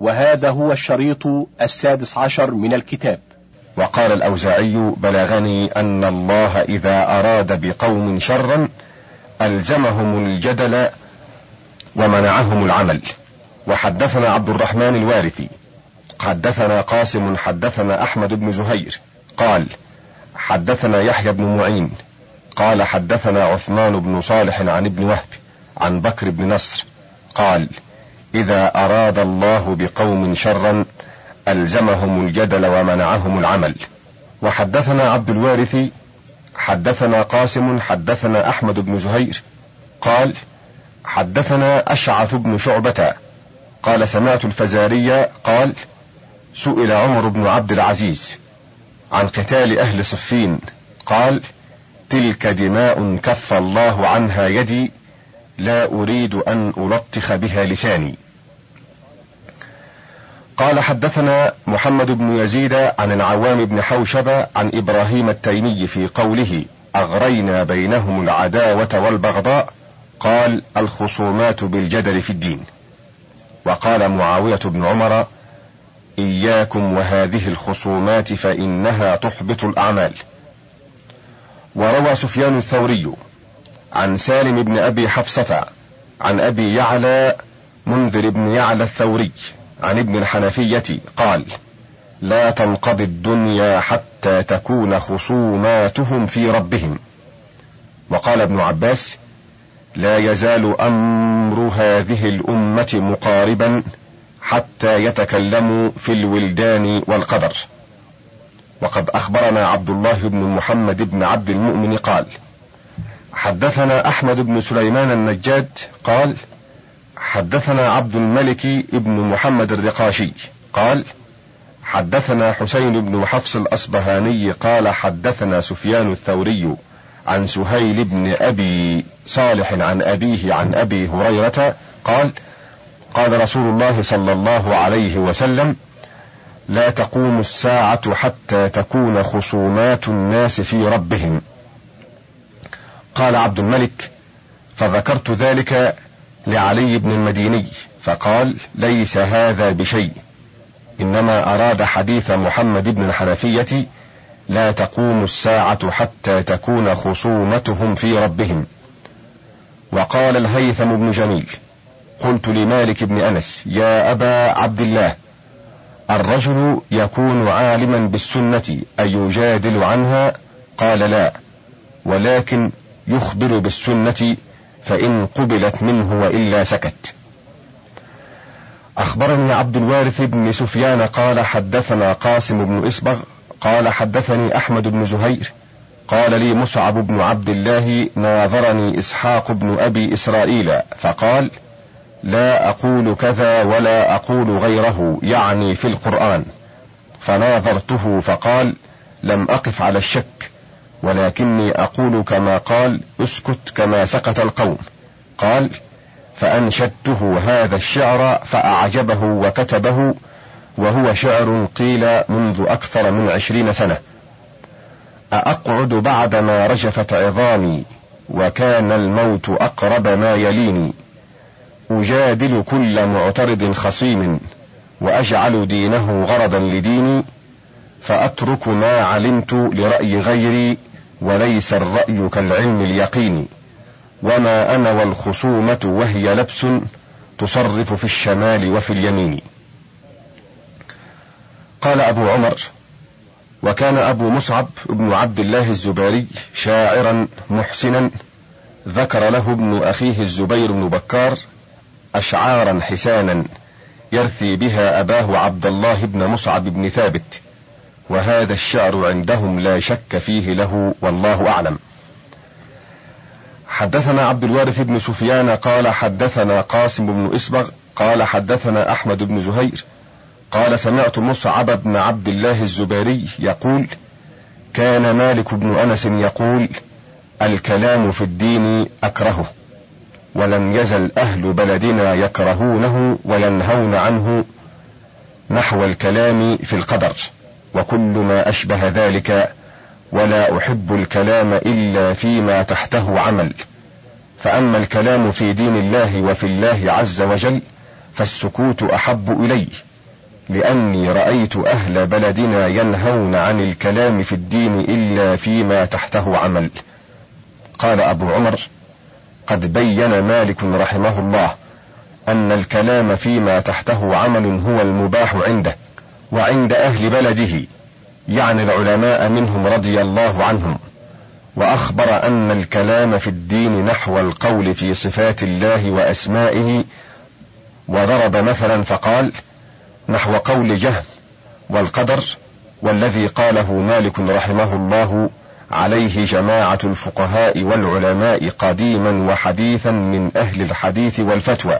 وهذا هو الشريط السادس عشر من الكتاب. وقال الأوزاعي بلغني أن الله إذا أراد بقوم شرا ألزمهم الجدل ومنعهم العمل. وحدثنا عبد الرحمن الوارثي. حدثنا قاسم حدثنا أحمد بن زهير. قال حدثنا يحيى بن معين. قال حدثنا عثمان بن صالح عن ابن وهب عن بكر بن نصر. قال إذا أراد الله بقوم شرا ألزمهم الجدل ومنعهم العمل. وحدثنا عبد الوارث حدثنا قاسم حدثنا أحمد بن زهير. قال حدثنا أشعث بن شعبة. قال سمعت الفزاري قال سئل عمر بن عبد العزيز عن قتال أهل صفين. قال تلك دماء كف الله عنها يدي لا أريد أن ألطخ بها لساني. قال حدثنا محمد بن يزيد عن العوام بن حوشب عن إبراهيم التيمي في قوله أغرينا بينهم العداوة والبغضاء. قال الخصومات بالجدل في الدين. وقال معاوية بن عمر إياكم وهذه الخصومات فإنها تحبط الأعمال. وروى سفيان الثوري عن سالم بن أبي حفصة عن أبي يعلى منذر بن يعلى الثوري عن ابن الحنفية قال لا تنقضي الدنيا حتى تكون خصوماتهم في ربهم. وقال ابن عباس لا يزال أمر هذه الأمة مقاربا حتى يتكلموا في الولدان والقدر. وقد أخبرنا عبد الله بن محمد بن عبد المؤمن قال حدثنا أحمد بن سليمان النجاد قال حدثنا عبد الملك بن محمد الرقاشي قال حدثنا حسين بن حفص الأصبهاني قال حدثنا سفيان الثوري عن سهيل بن أبي صالح عن أبيه عن أبي هريرة قال قال رسول الله صلى الله عليه وسلم لا تقوم الساعة حتى تكون خصومات الناس في ربهم. قال عبد الملك فذكرت ذلك لعلي بن المديني فقال ليس هذا بشيء إنما أراد حديث محمد بن الحنفية لا تقوم الساعة حتى تكون خصومتهم في ربهم. وقال الهيثم بن جميل قلت لمالك بن أنس يا أبا عبد الله الرجل يكون عالما بالسنة أيجادل عنها؟ قال لا ولكن يخبر بالسنة فإن قبلت منه وإلا سكت. أخبرني عبد الوارث بن سفيان قال حدثنا قاسم بن اسبغ قال حدثني أحمد بن زهير قال لي مصعب بن عبد الله ناظرني إسحاق بن أبي إسرائيل فقال لا أقول كذا ولا أقول غيره يعني في القرآن. فناظرته فقال لم أقف على الشك. ولكني أقول كما قال اسكت كما سكت القوم. قال فأنشدته هذا الشعر فأعجبه وكتبه وهو شعر قيل منذ أكثر من عشرين سنة. أأقعد بعدما رجفت عظامي وكان الموت أقرب ما يليني. أجادل كل معترض خصيم وأجعل دينه غرضا لديني. فأترك ما علمت لرأي غيري وليس الرأي كالعلم اليقين وما أنا والخصومة وهي لبس تصرف في الشمال وفي اليمين. قال أبو عمر وكان أبو مصعب بن عبد الله الزبيري شاعرا محسنا ذكر له ابن أخيه الزبير بن بكار أشعارا حسانا يرثي بها أباه عبد الله بن مصعب بن ثابت. وهذا الشعر عندهم لا شك فيه له والله أعلم. حدثنا عبد الوارث بن سفيان قال حدثنا قاسم بن إسبغ قال حدثنا أحمد بن زهير قال سمعت مصعب بن عبد الله الزبيري يقول كان مالك بن أنس يقول الكلام في الدين أكرهه ولم يزل أهل بلدنا يكرهونه وينهون عنه نحو الكلام في القدر. وكل ما أشبه ذلك ولا أحب الكلام إلا فيما تحته عمل. فأما الكلام في دين الله وفي الله عز وجل فالسكوت أحب الي لأني رأيت أهل بلدنا ينهون عن الكلام في الدين إلا فيما تحته عمل. قال أبو عمر قد بين مالك رحمه الله أن الكلام فيما تحته عمل هو المباح عنده. وعند أهل بلده يعني العلماء منهم رضي الله عنهم وأخبر أن الكلام في الدين نحو القول في صفات الله وأسمائه وضرب مثلا فقال نحو قول جهم والقدر والذي قاله مالك رحمه الله عليه جماعة الفقهاء والعلماء قديما وحديثا من أهل الحديث والفتوى.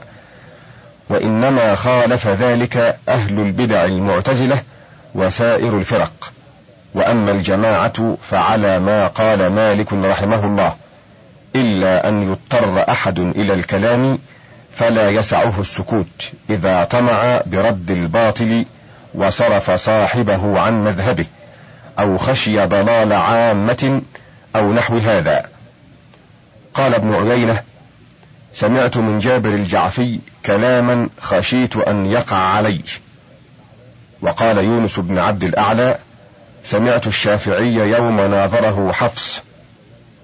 وإنما خالف ذلك أهل البدع المعتزلة وسائر الفرق. وأما الجماعة فعلى ما قال مالك رحمه الله إلا أن يضطر أحد إلى الكلام فلا يسعه السكوت إذا طمع برد الباطل وصرف صاحبه عن مذهبه أو خشي ضلال عامة أو نحو هذا. قال ابن عيينة سمعت من جابر الجعفي كلاما خشيت أن يقع علي. وقال يونس بن عبد الأعلى سمعت الشافعي يوم ناظره حفص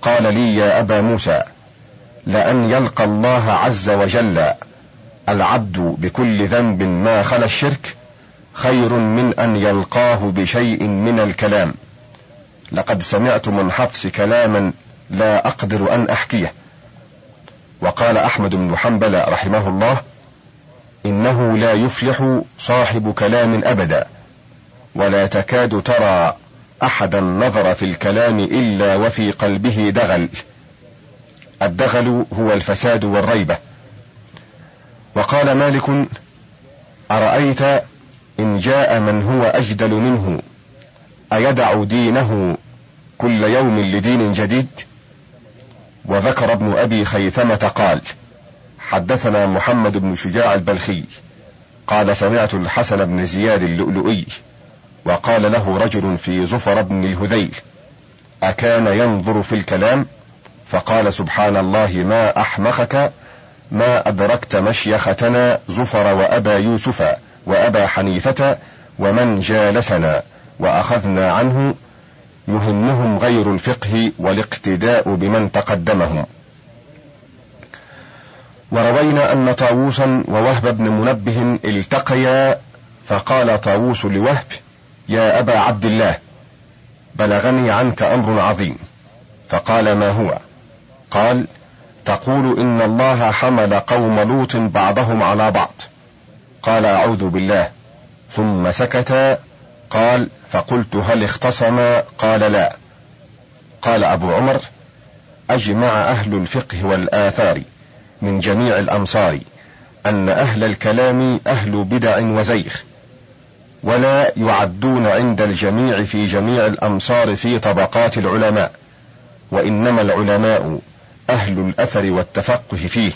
قال لي يا أبا موسى لأن يلقى الله عز وجل العبد بكل ذنب ما خلا الشرك خير من أن يلقاه بشيء من الكلام. لقد سمعت من حفص كلاما لا أقدر أن أحكيه. وقال أحمد بن حنبل رحمه الله إنه لا يفلح صاحب كلام أبدا ولا تكاد ترى احدا نظر في الكلام إلا وفي قلبه دغل. الدغل هو الفساد والريبة. وقال مالك أرأيت إن جاء من هو أجدل منه أيدع دينه كل يوم لدين جديد؟ وذكر ابن أبي خيثمة قال حدثنا محمد بن شجاع البلخي قال سمعت الحسن بن زياد اللؤلؤي وقال له رجل في زفر بن الهذيل أكان ينظر في الكلام؟ فقال سبحان الله ما أحمقك؟ ما أدركت مشيختنا زفر وأبا يوسف وأبا حنيفة ومن جالسنا وأخذنا عنه يهمهم غير الفقه والاقتداء بمن تقدمهم. وروينا أن طاووسا ووهب بن منبه التقيا فقال طاووس لوهب يا أبا عبد الله بلغني عنك أمر عظيم. فقال ما هو؟ قال تقول إن الله حمل قوم لوط بعضهم على بعض. قال أعوذ بالله. ثم سكت قال فقلت هل اختصما؟ قال لا. قال أبو عمر أجمع أهل الفقه والآثار من جميع الأمصار أن أهل الكلام أهل بدع وزيغ ولا يعدون عند الجميع في جميع الأمصار في طبقات العلماء وإنما العلماء أهل الأثر والتفقه فيه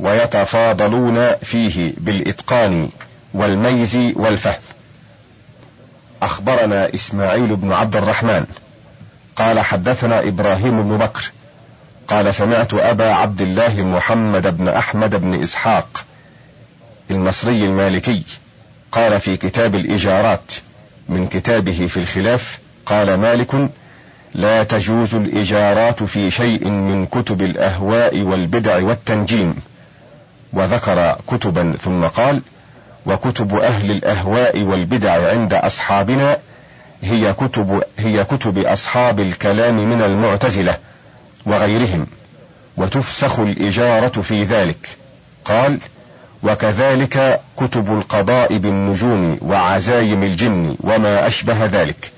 ويتفاضلون فيه بالإتقان والميز والفهم. أخبرنا إسماعيل بن عبد الرحمن. قال حدثنا إبراهيم بن بكر. قال سمعت أبا عبد الله محمد بن أحمد بن إسحاق المصري المالكي قال في كتاب الإجارات من كتابه في الخلاف قال مالك لا تجوز الإجارات في شيء من كتب الأهواء والبدع والتنجيم. وذكر كتبا ثم قال وكتب أهل الأهواء والبدع عند أصحابنا هي كتب هي كتب أصحاب الكلام من المعتزلة وغيرهم وتفسخ الإجارة في ذلك. قال وكذلك كتب القضاء بالنجوم وعزايم الجن وما أشبه ذلك.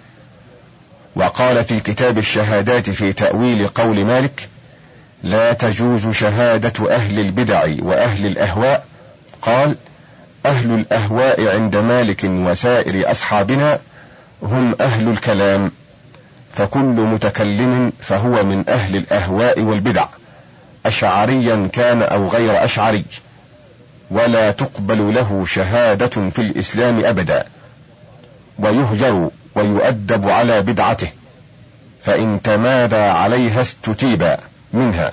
وقال في كتاب الشهادات في تأويل قول مالك لا تجوز شهادة أهل البدع وأهل الأهواء. قال أهل الأهواء عند مالك وسائر أصحابنا هم أهل الكلام فكل متكلم فهو من أهل الأهواء والبدع. اشعريا كان أو غير أشعري ولا تقبل له شهادة في الإسلام ابدا. ويهجر ويؤدب على بدعته فإن تمادى عليها استتيب منها.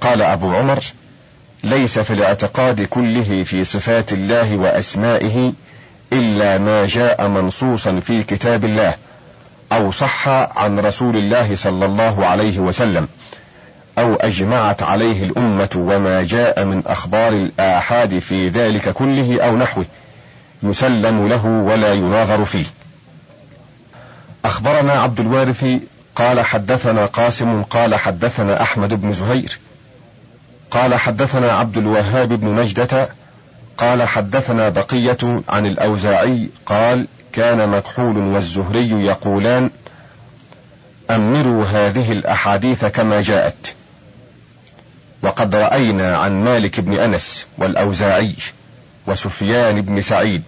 قال أبو عمر ليس في الاعتقاد كله في صفات الله وأسمائه إلا ما جاء منصوصا في كتاب الله أو صح عن رسول الله صلى الله عليه وسلم أو أجمعت عليه الأمة وما جاء من أخبار الآحاد في ذلك كله أو نحوه يسلم له ولا يناظر فيه. أخبرنا عبد الوارث قال حدثنا قاسم قال حدثنا أحمد بن زهير قال حدثنا عبد الوهاب بن نجدة قال حدثنا بقية عن الأوزاعي قال كان مكحول والزهري يقولان أمروا هذه الأحاديث كما جاءت وقد رأينا عن مالك بن أنس والأوزاعي وسفيان بن سعيد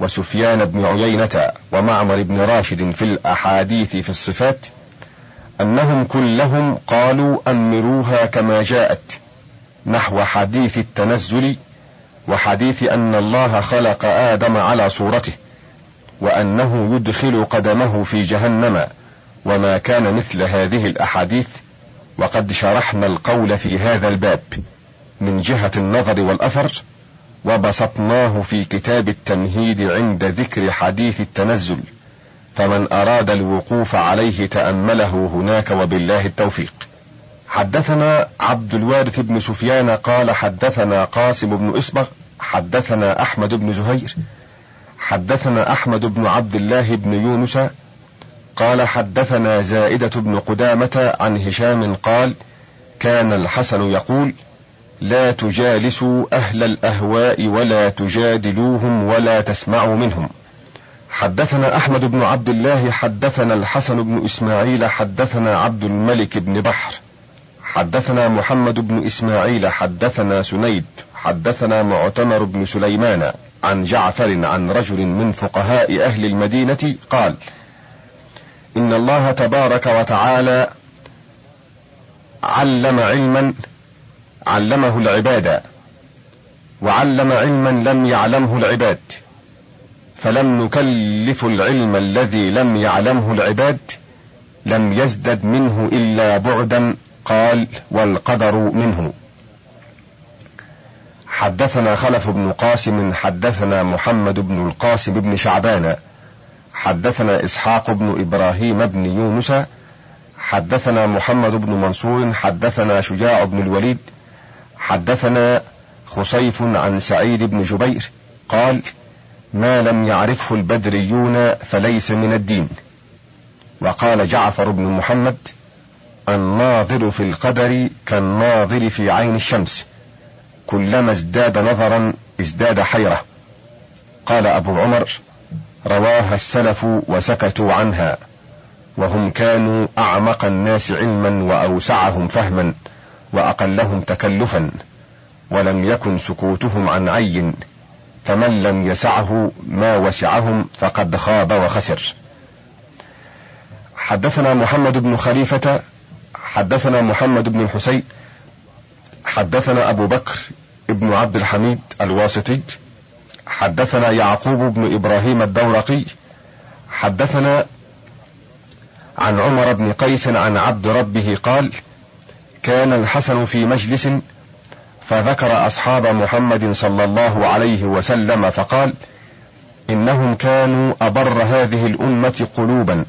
وسفيان بن عيينة ومعمر بن راشد في الأحاديث في الصفات أنهم كلهم قالوا أمروها كما جاءت نحو حديث التنزل وحديث أن الله خلق آدم على صورته وأنه يدخل قدمه في جهنم وما كان مثل هذه الأحاديث وقد شرحنا القول في هذا الباب من جهة النظر والأثر وبسطناه في كتاب التمهيد عند ذكر حديث التنزل فمن أراد الوقوف عليه تأمله هناك وبالله التوفيق حدثنا عبد الوارث بن سفيان قال حدثنا قاسم بن إصبغ حدثنا أحمد بن زهير حدثنا أحمد بن عبد الله بن يونس قال حدثنا زائدة بن قدامة عن هشام قال كان الحسن يقول لا تجالسوا أهل الأهواء ولا تجادلوهم ولا تسمعوا منهم. حدثنا أحمد بن عبد الله حدثنا الحسن بن إسماعيل حدثنا عبد الملك بن بحر. حدثنا محمد بن إسماعيل حدثنا سنيد حدثنا معتمر بن سليمان عن جعفر عن رجل من فقهاء أهل المدينة قال إن الله تبارك وتعالى علم علما علمه العباد وعلم علما لم يعلمه العباد فلم نكلف العلم الذي لم يعلمه العباد لم يزدد منه إلا بعدا قال والقدر منه. حدثنا خلف بن قاسم حدثنا محمد بن القاسم بن شعبان. حدثنا إسحاق بن إبراهيم بن يونس. حدثنا محمد بن منصور. حدثنا شجاع بن الوليد. حدثنا خصيف عن سعيد بن جبير. قال ما لم يعرفه البدريون فليس من الدين. وقال جعفر بن محمد الناظر في القدر كالناظر في عين الشمس. كلما ازداد نظرا ازداد حيرة. قال أبو عمر رواها السلف وسكتوا عنها وهم كانوا أعمق الناس علما وأوسعهم فهما وأقلهم تكلفا ولم يكن سكوتهم عن عين فمن لم يسعه ما وسعهم فقد خاب وخسر. حدثنا محمد بن خليفة حدثنا محمد بن الحسين حدثنا أبو بكر ابن عبد الحميد الواسطي حدثنا يعقوب بن إبراهيم الدورقي حدثنا عن عمر بن قيس عن عبد ربه قال كان الحسن في مجلس فذكر أصحاب محمد صلى الله عليه وسلم فقال إنهم كانوا أبر هذه الأمة قلوبا.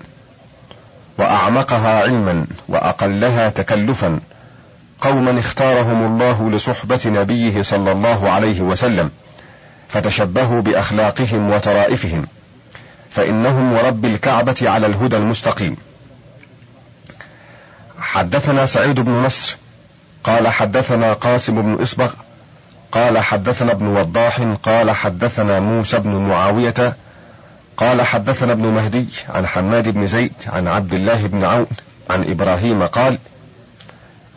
وأعمقها علما وأقلها تكلفا. قوما اختارهم الله لصحبة نبيه صلى الله عليه وسلم فتشبهوا بأخلاقهم وطرائفهم فإنهم ورب الكعبة على الهدى المستقيم. حدثنا سعيد بن نصر قال حدثنا قاسم بن اصبغ قال حدثنا ابن وضاح قال حدثنا موسى بن معاوية قال حدثنا ابن مهدي عن حماد بن زيد عن عبد الله بن عون عن إبراهيم قال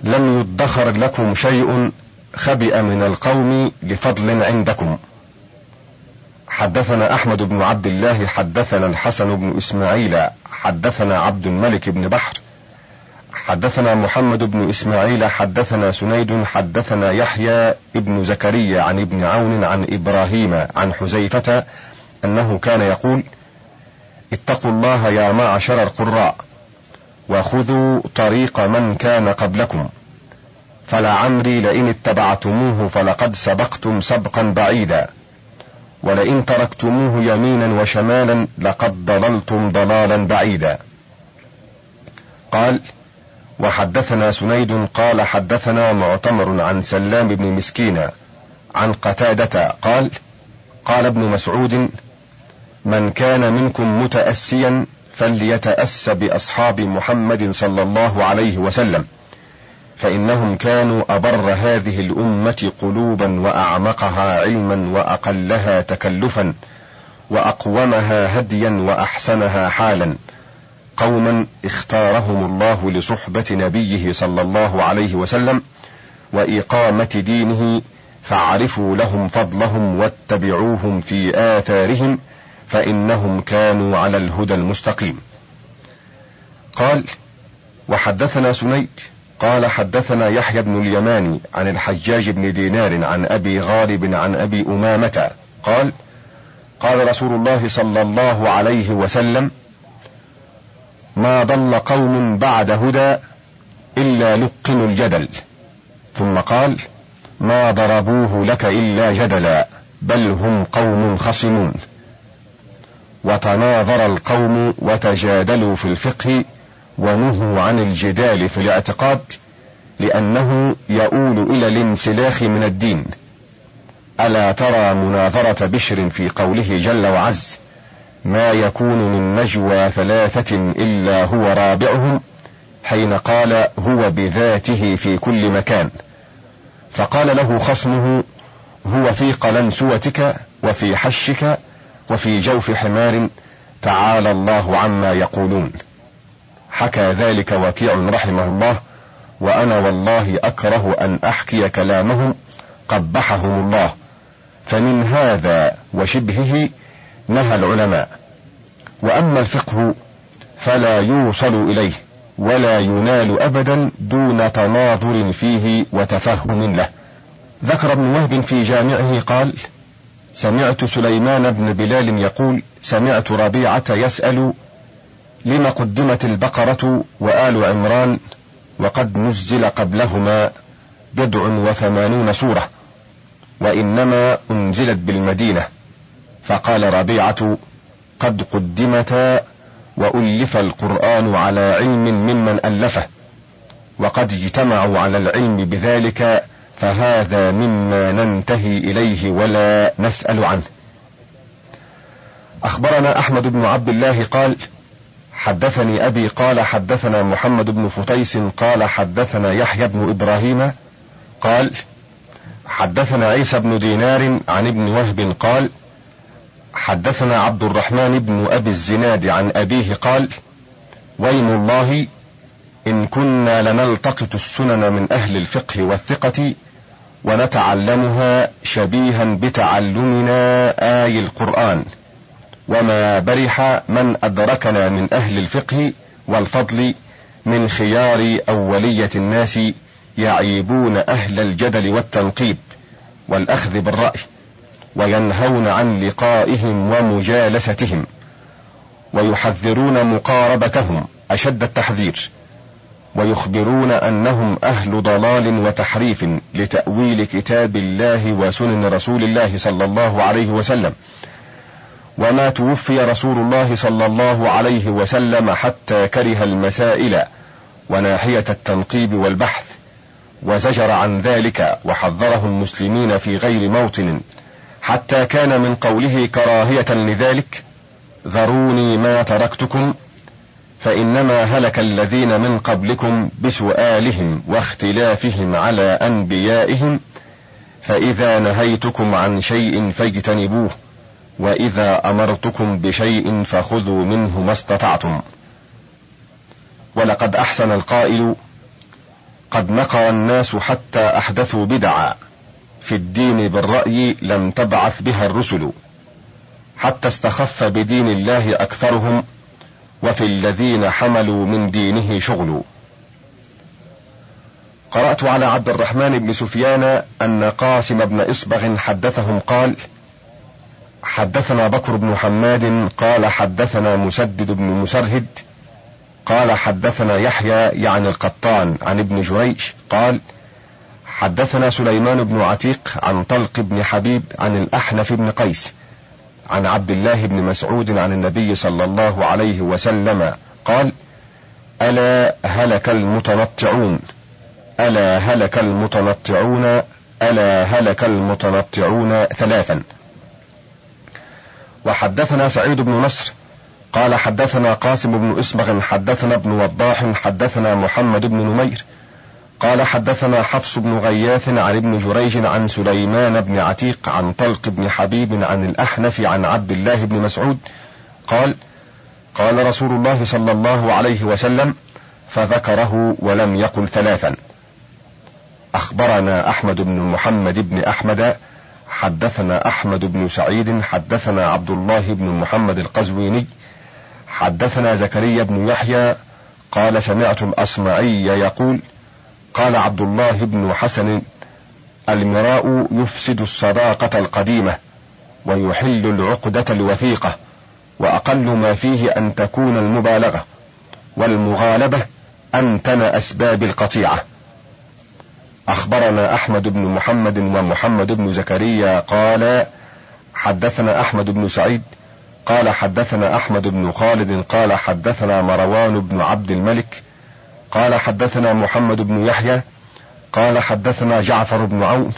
لم يدخر لكم شيء خبئ من القوم لفضل عندكم. حدثنا أحمد بن عبد الله حدثنا الحسن بن إسماعيل حدثنا عبد الملك بن بحر حدثنا محمد بن إسماعيل حدثنا سنيد حدثنا يحيى ابن زكريا عن ابن عون عن إبراهيم عن حذيفة أنه كان يقول اتقوا الله يا معشر القراء وخذوا طريق من كان قبلكم فلعمري لئن اتبعتموه فلقد سبقتم سبقا بعيدا ولئن تركتموه يمينا وشمالا لقد ضللتم ضلالا بعيدا. قال وحدثنا سنيد قال حدثنا معتمر عن سلام بن مسكين عن قتادة قال قال ابن مسعود من كان منكم متأسيا فليتأس بأصحاب محمد صلى الله عليه وسلم فإنهم كانوا أبر هذه الأمة قلوبا وأعمقها علما وأقلها تكلفا وأقومها هديا وأحسنها حالا قوما اختارهم الله لصحبة نبيه صلى الله عليه وسلم وإقامة دينه فاعرفوا لهم فضلهم واتبعوهم في آثارهم فإنهم كانوا على الهدى المستقيم. قال: وحدثنا سنيد. قال حدثنا يحيى بن اليماني عن الحجاج بن دينار عن أبي غالب عن أبي أمامة. قال قال رسول الله صلى الله عليه وسلم ما ضل قوم بعد هدى إلا لقنوا الجدل. ثم قال ما ضربوه لك إلا جدلا بل هم قوم خصمون. وتناظر القوم وتجادلوا في الفقه ونهوا عن الجدال في الاعتقاد لأنه يؤول إلى الانسلاخ من الدين. ألا ترى مناظرة بشر في قوله جل وعز ما يكون من نجوى ثلاثة إلا هو رابعهم حين قال هو بذاته في كل مكان فقال له خصمه هو في قلنسوتك وفي حشك وفي جوف حمار تعالى الله عما يقولون. حكى ذلك وكيع رحمه الله وأنا والله أكره أن أحكي كلامهم قبحهم الله فمن هذا وشبهه نهى العلماء. وأما الفقه فلا يوصل إليه ولا ينال ابدا دون تناظر فيه وتفهم له. ذكر ابن وهب في جامعه قال سمعت سليمان بن بلال يقول سمعت ربيعة يسأل لم قدمت البقرة وآل عمران وقد نزل قبلهما بضع وثمانون سورة وإنما أنزلت بالمدينة فقال ربيعة قد قدمتا وألف القرآن على علم ممن ألفه وقد اجتمعوا على العلم بذلك فهذا مما ننتهي إليه ولا نسأل عنه. أخبرنا أحمد بن عبد الله قال حدثني أبي قال حدثنا محمد بن فتيس قال حدثنا يحيى بن إبراهيم قال حدثنا عيسى بن دينار عن ابن وهب قال حدثنا عبد الرحمن بن أبي الزناد عن أبيه قال ويم الله إن كنا لنلتقط السنن من أهل الفقه والثقة ونتعلمها شبيها بتعلمنا آي القرآن. وما برح من أدركنا من أهل الفقه والفضل من خيار أولية الناس يعيبون أهل الجدل والتنقيب والأخذ بالرأي وينهون عن لقائهم ومجالستهم ويحذرون مقاربتهم أشد التحذير. ويخبرون أنهم أهل ضلال وتحريف لتأويل كتاب الله وسنن رسول الله صلى الله عليه وسلم. وما توفي رسول الله صلى الله عليه وسلم حتى كره المسائل وناحية التنقيب والبحث وزجر عن ذلك وحذره المسلمين في غير موطن. حتى كان من قوله كراهية لذلك ذروني ما تركتكم فإنما هلك الذين من قبلكم بسؤالهم واختلافهم على أنبيائهم فإذا نهيتكم عن شيء فاجتنبوه وإذا أمرتكم بشيء فخذوا منه ما استطعتم. ولقد أحسن القائل قد نقر الناس حتى أحدثوا بدعا في الدين بالرأي لم تبعث بها الرسل حتى استخف بدين الله أكثرهم وفي الذين حملوا من دينه شغل. قرأت على عبد الرحمن بن سفيان أن قاسم بن إصبغ حدثهم قال حدثنا بكر بن حماد قال حدثنا مسدد بن مسرهد قال حدثنا يحيى يعني القطان عن ابن جريج قال حدثنا سليمان بن عتيق عن طلق بن حبيب عن الأحنف بن قيس عن عبد الله بن مسعود عن النبي صلى الله عليه وسلم قال ألا هلك المتنطعون ألا هلك المتنطعون ألا هلك المتنطعون ثلاثا. وحدثنا سعيد بن نصر قال حدثنا قاسم بن اسمغ حدثنا ابن وضاح حدثنا محمد بن نمير قال حدثنا حفص بن غياث عن ابن جريج عن سليمان بن عتيق عن طلق بن حبيب عن الأحنف عن عبد الله بن مسعود قال قال رسول الله صلى الله عليه وسلم فذكره ولم يقل ثلاثا. أخبرنا أحمد بن محمد بن أحمد حدثنا أحمد بن سعيد حدثنا عبد الله بن محمد القزويني حدثنا زكريا بن يحيى قال سمعت الأصمعي يقول قال عبد الله بن حسن المراء يفسد الصداقة القديمة ويحل العقدة الوثيقة وأقل ما فيه أن تكون المبالغة والمغالبة أمتن أسباب القطيعة. أخبرنا أحمد بن محمد ومحمد بن زكريا قال حدثنا أحمد بن سعيد قال حدثنا أحمد بن خالد قال حدثنا مروان بن عبد الملك قال حدثنا محمد بن يحيى قال حدثنا جعفر بن عون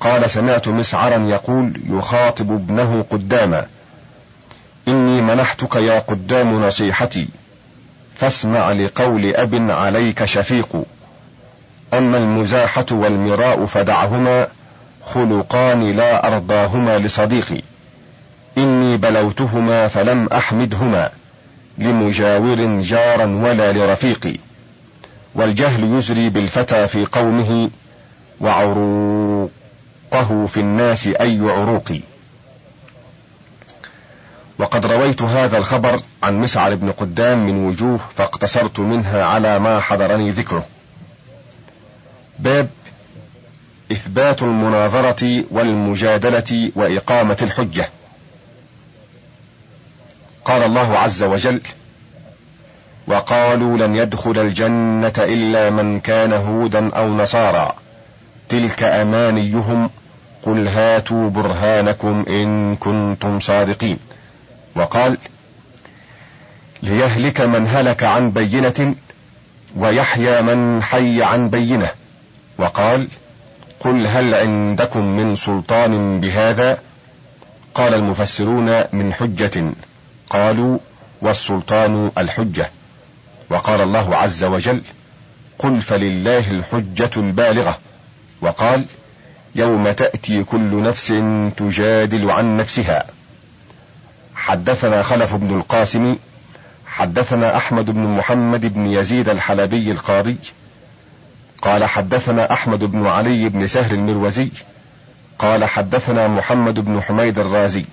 قال سمعت مسعرا يقول يخاطب ابنه قداما إني منحتك يا قدام نصيحتي فاسمع لقول أب عليك شفيق أما المزاحة والمراء فدعهما خلقان لا أرضاهما لصديقي إني بلوتهما فلم أحمدهما لمجاور جارا ولا لرفيقي. والجهل يزري بالفتى في قومه وعروقه في الناس أي عروق. وقد رويت هذا الخبر عن مسعر بن قدام من وجوه فاقتصرت منها على ما حضرني ذكره. باب إثبات المناظرة والمجادلة وإقامة الحجة. قال الله عز وجل وقالوا لن يدخل الجنة إلا من كان هودا أو نصارى. تلك أمانيهم. قل هاتوا برهانكم إن كنتم صادقين. وقال ليهلك من هلك عن بينة ويحيى من حي عن بينة. وقال قل هل عندكم من سلطان بهذا؟ قال المفسرون من حجة. قالوا والسلطان الحجة. وقال الله عز وجل قل فلله الحجة البالغة. وقال يوم تأتي كل نفس تجادل عن نفسها. حدثنا خلف بن القاسم حدثنا أحمد بن محمد بن يزيد الحلبي القاضي قال حدثنا أحمد بن علي بن سهر المروزي قال حدثنا محمد بن حميد الرازي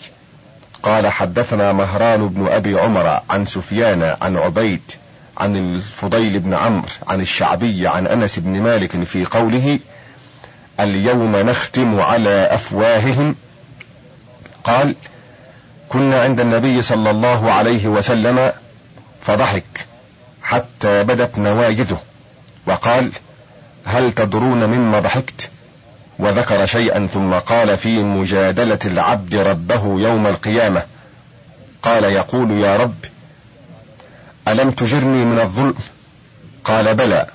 قال حدثنا مهران بن أبي عمر عن سفيان عن عبيد عن الفضيل بن عمرو عن الشعبي عن أنس بن مالك في قوله اليوم نختم على أفواههم. قال كنا عند النبي صلى الله عليه وسلم فضحك حتى بدت نواجذه وقال هل تدرون مما ضحكت؟ وذكر شيئا ثم قال في مجادلة العبد ربه يوم القيامة. قال يقول يا رب ألم تجرني من الظلم؟ قال بلى.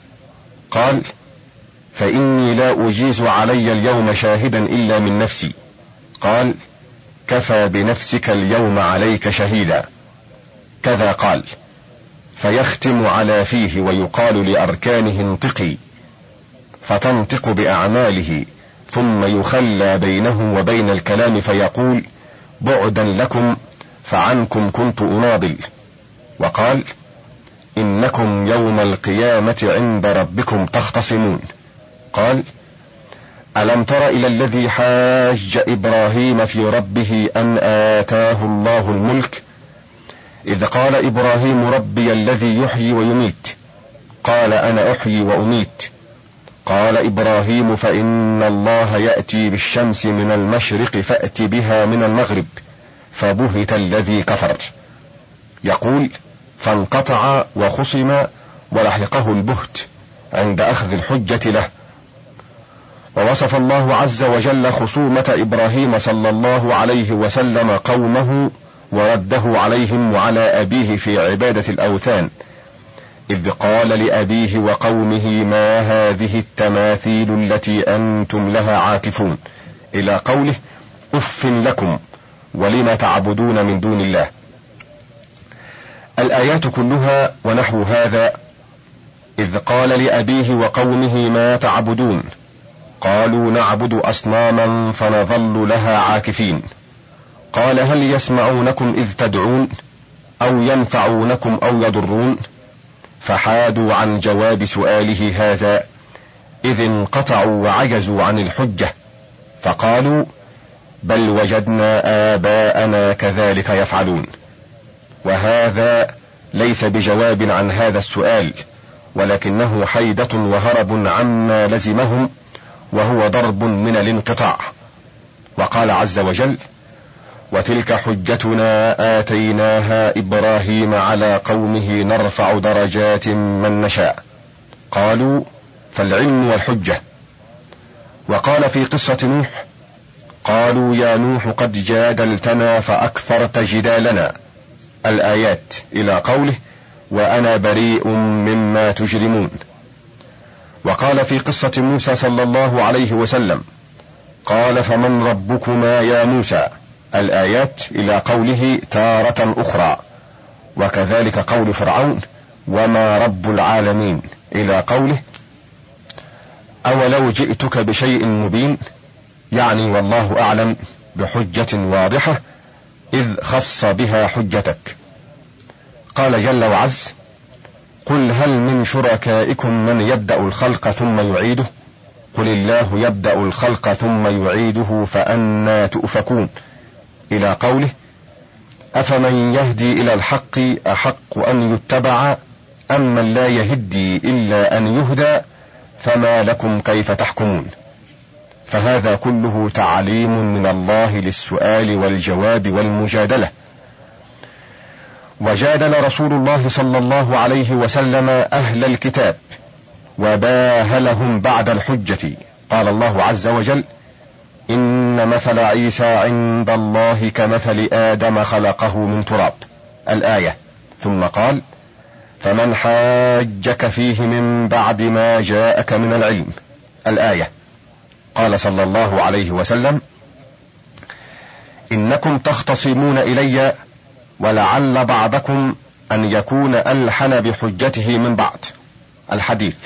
قال فإني لا أجيز علي اليوم شاهدا إلا من نفسي. قال كفى بنفسك اليوم عليك شهيدا. كذا قال. فيختم على فيه ويقال لأركانه انطقي. فتنطق بأعماله ثم يخلى بينه وبين الكلام فيقول بعدا لكم فعنكم كنت أناضل. وقال إنكم يوم القيامة عند ربكم تختصمون. قال ألم تر إلى الذي حاج إبراهيم في ربه أن آتاه الله الملك؟ إذ قال إبراهيم ربي الذي يحيي ويميت. قال أنا أحيي وأميت. قال إبراهيم فإن الله يأتي بالشمس من المشرق فأت بها من المغرب فبهت الذي كفر. يقول فانقطع وخصم ولحقه البهت عند أخذ الحجة له. ووصف الله عز وجل خصومة إبراهيم صلى الله عليه وسلم قومه ورده عليهم وعلى أبيه في عبادة الأوثان. إذ قال لأبيه وقومه ما هذه التماثيل التي أنتم لها عاكفون. إلى قوله أف لكم ولم تعبدون من دون الله. الآيات كلها ونحو هذا إذ قال لأبيه وقومه ما تعبدون؟ قالوا نعبد أصناما فنظل لها عاكفين. قال هل يسمعونكم إذ تدعون؟ أو ينفعونكم أو يضرون؟ فحادوا عن جواب سؤاله هذا إذ انقطعوا وعجزوا عن الحجة. فقالوا بل وجدنا آباءنا كذلك يفعلون. وهذا ليس بجواب عن هذا السؤال ولكنه حيدة وهرب عما لزمهم وهو ضرب من الانقطاع. وقال عز وجل وتلك حجتنا آتيناها إبراهيم على قومه نرفع درجات من نشاء. قالوا فالعلم والحجة. وقال في قصة نوح قالوا يا نوح قد جادلتنا فأكثرت جدالنا. الآيات إلى قوله وأنا بريء مما تجرمون. وقال في قصة موسى صلى الله عليه وسلم قال فمن ربكما يا موسى؟ الآيات إلى قوله تارة أخرى. وكذلك قول فرعون وما رب العالمين؟ إلى قوله أولو جئتك بشيء مبين؟ يعني والله أعلم بحجة واضحة إذ خص بها حجتك. قال جل وعز قل هل من شركائكم من يبدأ الخلق ثم يعيده؟ قل الله يبدأ الخلق ثم يعيده فانى تؤفكون. إلى قوله أفمن يهدي إلى الحق أحق أن يتبع أم من لا يهدي إلا أن يهدى فما لكم كيف تحكمون؟ فهذا كله تعليم من الله للسؤال والجواب والمجادلة. وجادل رسول الله صلى الله عليه وسلم أهل الكتاب وباهلهم بعد الحجة. قال الله عز وجل إن مثل عيسى عند الله كمثل آدم خلقه من تراب. الآية. ثم قال فمن حاجك فيه من بعد ما جاءك من العلم. الآية. قال صلى الله عليه وسلم إنكم تختصمون إلي ولعل بعضكم أن يكون ألحن بحجته من بعض الحديث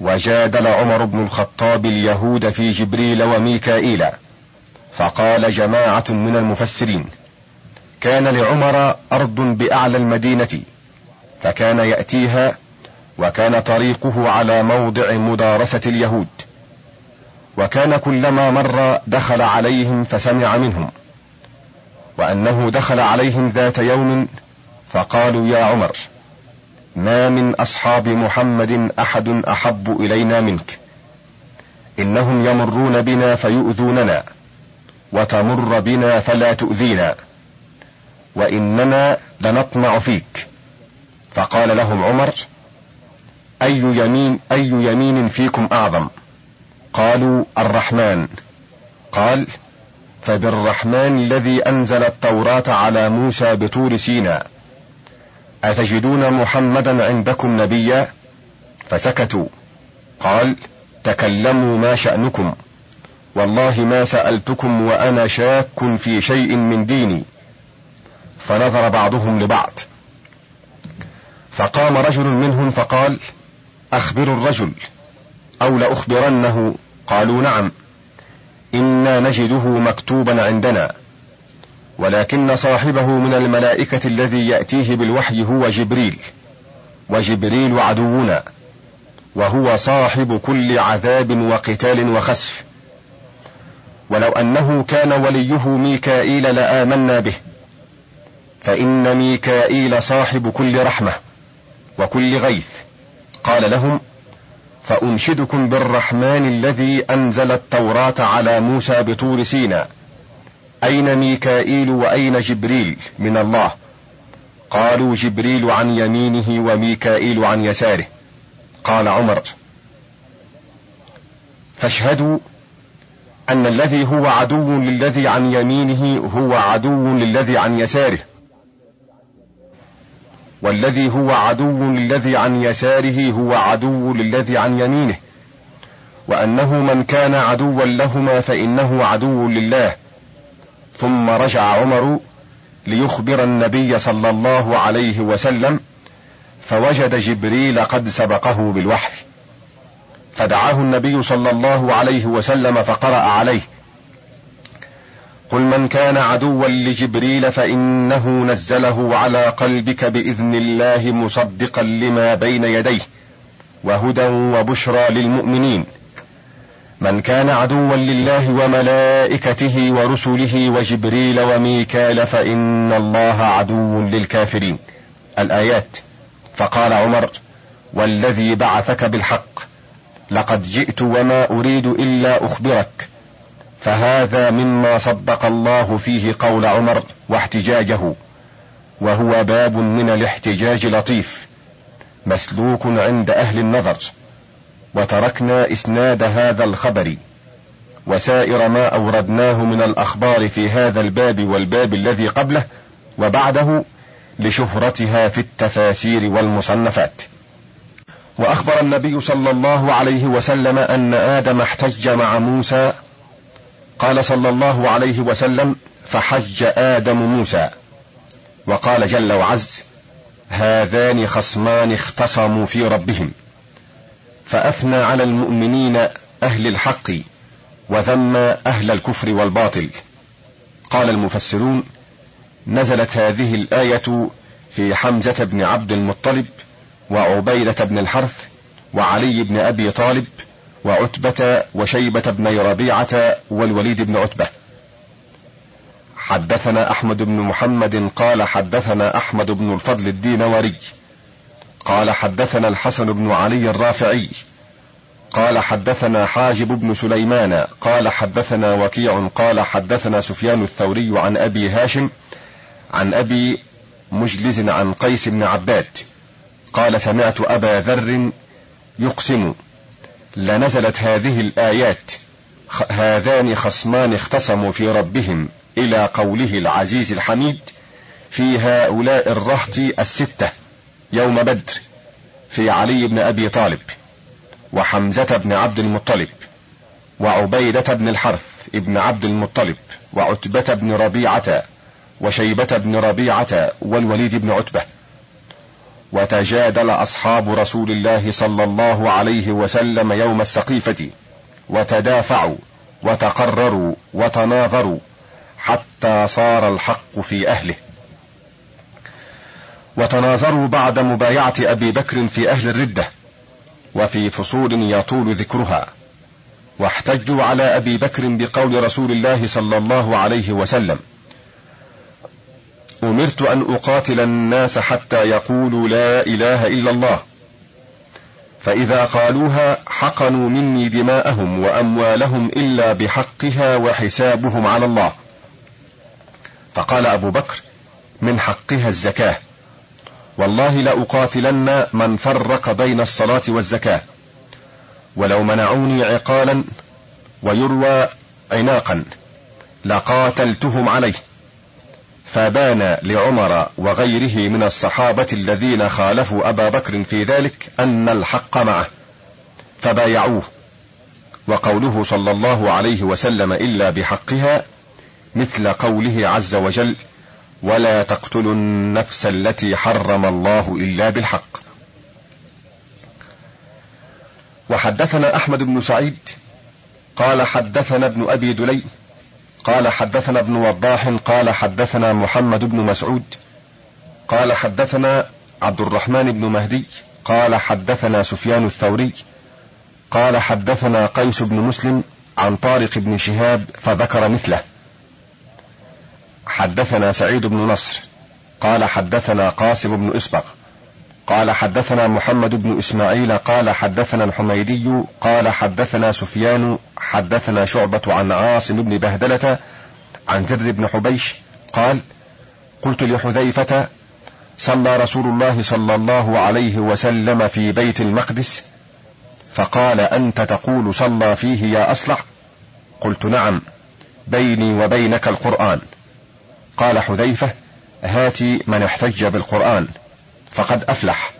وجادل عمر بن الخطاب اليهود في جبريل وميكائيل فقال جماعة من المفسرين كان لعمر أرض بأعلى المدينة فكان يأتيها وكان طريقه على موضع مدارسة اليهود. وكان كلما مر دخل عليهم فسمع منهم وأنه دخل عليهم ذات يوم فقالوا يا عمر ما من أصحاب محمد أحد أحب إلينا منك؟ إنهم يمرون بنا فيؤذوننا وتمر بنا فلا تؤذينا وإننا لنطمع فيك. فقال لهم عمر أي يمين أي يمين فيكم أعظم؟ قالوا الرحمن. قال فبالرحمن الذي أنزل التوراة على موسى بطور سيناء أتجدون محمدا عندكم نبيا؟ فسكتوا. قال تكلموا ما شأنكم. والله ما سألتكم وأنا شاك في شيء من ديني. فنظر بعضهم لبعض. فقام رجل منهم فقال اخبروا الرجل أو لأخبرنه قالوا نعم. إنا نجده مكتوبا عندنا. ولكن صاحبه من الملائكة الذي يأتيه بالوحي هو جبريل. وجبريل عدونا. وهو صاحب كل عذاب وقتال وخسف. ولو أنه كان وليه ميكائيل لآمنا به. فإن ميكائيل صاحب كل رحمة وكل غيث. قال لهم فأنشدكم بالرحمن الذي أنزل التوراة على موسى بطور سيناء. أين ميكائيل وأين جبريل من الله؟ قالوا جبريل عن يمينه وميكائيل عن يساره. قال عمر فاشهدوا أن الذي هو عدو للذي عن يمينه هو عدو للذي عن يساره. والذي هو عدو للذي عن يساره هو عدو للذي عن يمينه. وأنه من كان عدوا لهما فإنه عدو لله. ثم رجع عمر ليخبر النبي صلى الله عليه وسلم فوجد جبريل قد سبقه بالوحي. فدعاه النبي صلى الله عليه وسلم فقرأ عليه قل من كان عدوا لجبريل فإنه نزله على قلبك بإذن الله مصدقا لما بين يديه وهدى وبشرى للمؤمنين. من كان عدوا لله وملائكته ورسله وجبريل وميكال فإن الله عدو للكافرين. الآيات. فقال عمر والذي بعثك بالحق لقد جئت وما أريد إلا أخبرك. فهذا مما صدق الله فيه قول عمر واحتجاجه وهو باب من الاحتجاج لطيف مسلوك عند أهل النظر وتركنا إسناد هذا الخبر وسائر ما أوردناه من الأخبار في هذا الباب والباب الذي قبله وبعده لشهرتها في التفاسير والمصنفات. وأخبر النبي صلى الله عليه وسلم أن آدم احتج مع موسى قال صلى الله عليه وسلم فحج آدم موسى. وقال جل وعز هذان خصمان اختصموا في ربهم. فأثنى على المؤمنين أهل الحق وذم أهل الكفر والباطل. قال المفسرون نزلت هذه الآية في حمزة بن عبد المطلب وعبيدة بن الحرث وعلي بن أبي طالب وعتبة وشيبة بن ربيعة والوليد بن عتبة. حدثنا أحمد بن محمد قال حدثنا أحمد بن الفضل الدينوري. قال حدثنا الحسن بن علي الرافعي. قال حدثنا حاجب بن سليمان. قال حدثنا وكيع. قال حدثنا سفيان الثوري عن أبي هاشم عن أبي مجلز عن قيس بن عباد. قال سمعت أبا ذر يقسم. لنزلت هذه الآيات هذان خصمان اختصموا في ربهم إلى قوله العزيز الحميد في هؤلاء الرهط الستة يوم بدر في علي بن أبي طالب وحمزة بن عبد المطلب وعبيدة بن الحرث ابن عبد المطلب وعتبة بن ربيعة وشيبة بن ربيعة والوليد بن عتبة. وتجادل أصحاب رسول الله صلى الله عليه وسلم يوم السقيفة وتدافعوا وتقرروا وتناظروا حتى صار الحق في أهله. وتناظروا بعد مبايعة أبي بكر في أهل الردة وفي فصول يطول ذكرها. واحتجوا على أبي بكر بقول رسول الله صلى الله عليه وسلم. أمرت أن أقاتل الناس حتى يقولوا لا إله إلا الله. فإذا قالوها حقنوا مني دماءهم وأموالهم إلا بحقها وحسابهم على الله. فقال أبو بكر من حقها الزكاة. والله لأقاتلن من فرق بين الصلاة والزكاة. ولو منعوني عقالا ويروى عناقا لقاتلتهم عليه. فبان لعمر وغيره من الصحابة الذين خالفوا أبا بكر في ذلك أن الحق معه فبايعوه. وقوله صلى الله عليه وسلم إلا بحقها مثل قوله عز وجل ولا تقتلوا النفس التي حرم الله إلا بالحق وحدثنا أحمد بن سعيد قال حدثنا ابن أبي دلي قال حدثنا ابن وضاح قال حدثنا محمد بن مسعود قال حدثنا عبد الرحمن بن مهدي قال حدثنا سفيان الثوري قال حدثنا قيس بن مسلم عن طارق بن شهاب فذكر مثله. حدثنا سعيد بن نصر قال حدثنا قاسم بن إسبغ قال حدثنا محمد بن إسماعيل قال حدثنا الحميدي قال حدثنا سفيان حدثنا شعبة عن عاصم بن بهدلة عن زر بن حبيش قال قلت لحذيفة صلى رسول الله صلى الله عليه وسلم في بيت المقدس فقال أنت تقول صلى فيه يا أصلع؟ قلت نعم بيني وبينك القرآن. قال حذيفة هاتي من احتج بالقرآن. فقد أفلح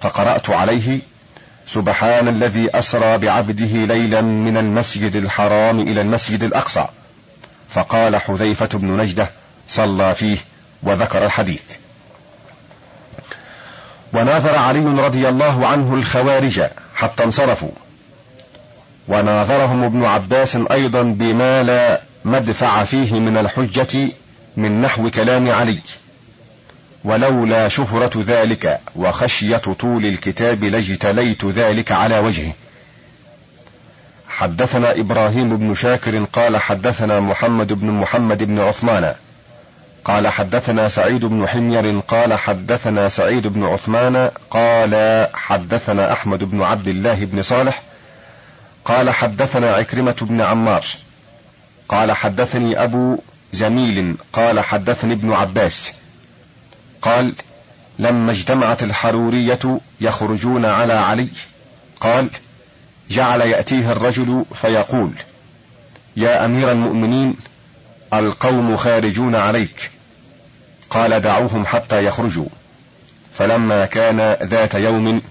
فقرأت عليه سبحان الذي أسرى بعبده ليلا من المسجد الحرام إلى المسجد الأقصى. فقال حذيفة بن نجدة صلى فيه وذكر الحديث. وناظر علي رضي الله عنه الخوارج حتى انصرفوا. وناظرهم ابن عباس أيضا بما لا مدفع فيه من الحجة من نحو كلام علي. ولولا شهرة ذلك وخشية طول الكتاب لاجتليت ذلك على وجهه. حدثنا إبراهيم بن شاكر قال حدثنا محمد بن محمد بن عثمان. قال حدثنا سعيد بن حمير قال حدثنا سعيد بن عثمان قال حدثنا أحمد بن عبد الله بن صالح قال حدثنا عكرمة بن عمار قال حدثني أبو جميل قال حدثني ابن عباس قال لما اجتمعت الحرورية يخرجون على علي. قال جعل يأتيه الرجل فيقول يا أمير المؤمنين القوم خارجون عليك. قال دعوهم حتى يخرجوا. فلما كان ذات يوم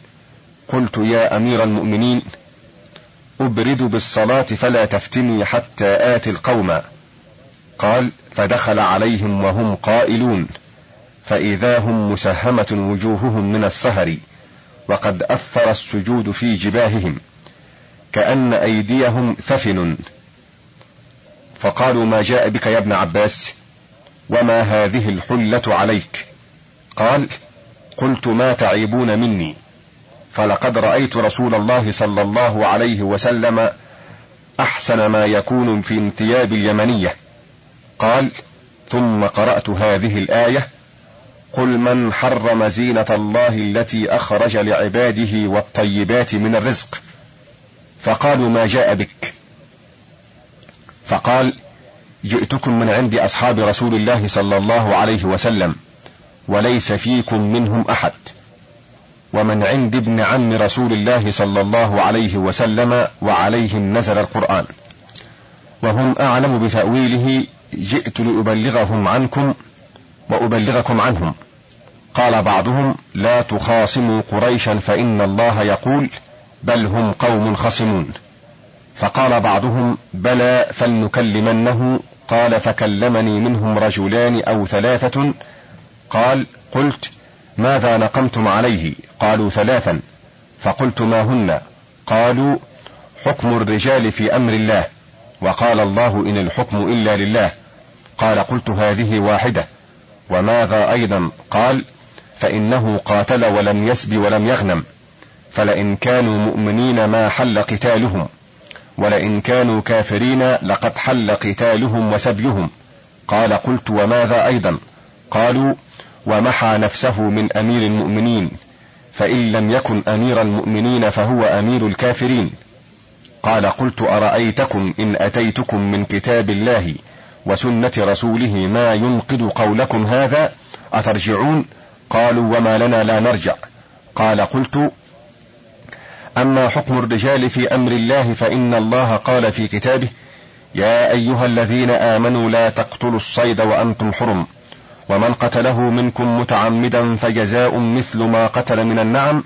قلت يا أمير المؤمنين أبرد بالصلاة فلا تفتني حتى آتي القوم. قال فدخل عليهم وهم قائلون. فإذا هم مسهمه وجوههم من السهر وقد أثر السجود في جباههم كأن أيديهم ثفن. فقالوا ما جاء بك يا ابن عباس؟ وما هذه الحلة عليك؟ قال قلت ما تعيبون مني. فلقد رأيت رسول الله صلى الله عليه وسلم أحسن ما يكون في انثياب اليمنية. قال ثم قرأت هذه الآية قل من حرم زينة الله التي أخرج لعباده والطيبات من الرزق فقالوا ما جاء بك فقال جئتكم من عند اصحاب رسول الله صلى الله عليه وسلم وليس فيكم منهم احد ومن عند ابن عم رسول الله صلى الله عليه وسلم وعليهم نزل القران وهم اعلم بتاويله جئت لابلغهم عنكم وأبلغكم عنهم. قال بعضهم لا تخاصموا قريشا فإن الله يقول بل هم قوم خصمون. فقال بعضهم بلى فلنكلمنه. قال فكلمني منهم رجلان أو ثلاثة. قال قلت ماذا نقمتم عليه؟ قالوا ثلاثا. فقلت ما هن؟ قالوا حكم الرجال في أمر الله. وقال الله إن الحكم إلا لله. قال قلت هذه واحدة. وماذا أيضا قال؟ فإنه قاتل ولم يسب ولم يغنم. فلئن كانوا مؤمنين ما حل قتالهم ولئن كانوا كافرين لقد حل قتالهم وسبيهم. قال قلت وماذا أيضا؟ قالوا ومحى نفسه من أمير المؤمنين فإن لم يكن أمير المؤمنين فهو أمير الكافرين. قال قلت أرأيتكم إن أتيتكم من كتاب الله؟ وسنة رسوله ما ينقض قولكم هذا أترجعون؟ قالوا وما لنا لا نرجع. قال قلت أما حكم الرجال في أمر الله فإن الله قال في كتابه يا أيها الذين آمنوا لا تقتلوا الصيد وأنتم حرم ومن قتله منكم متعمدا فجزاء مثل ما قتل من النعم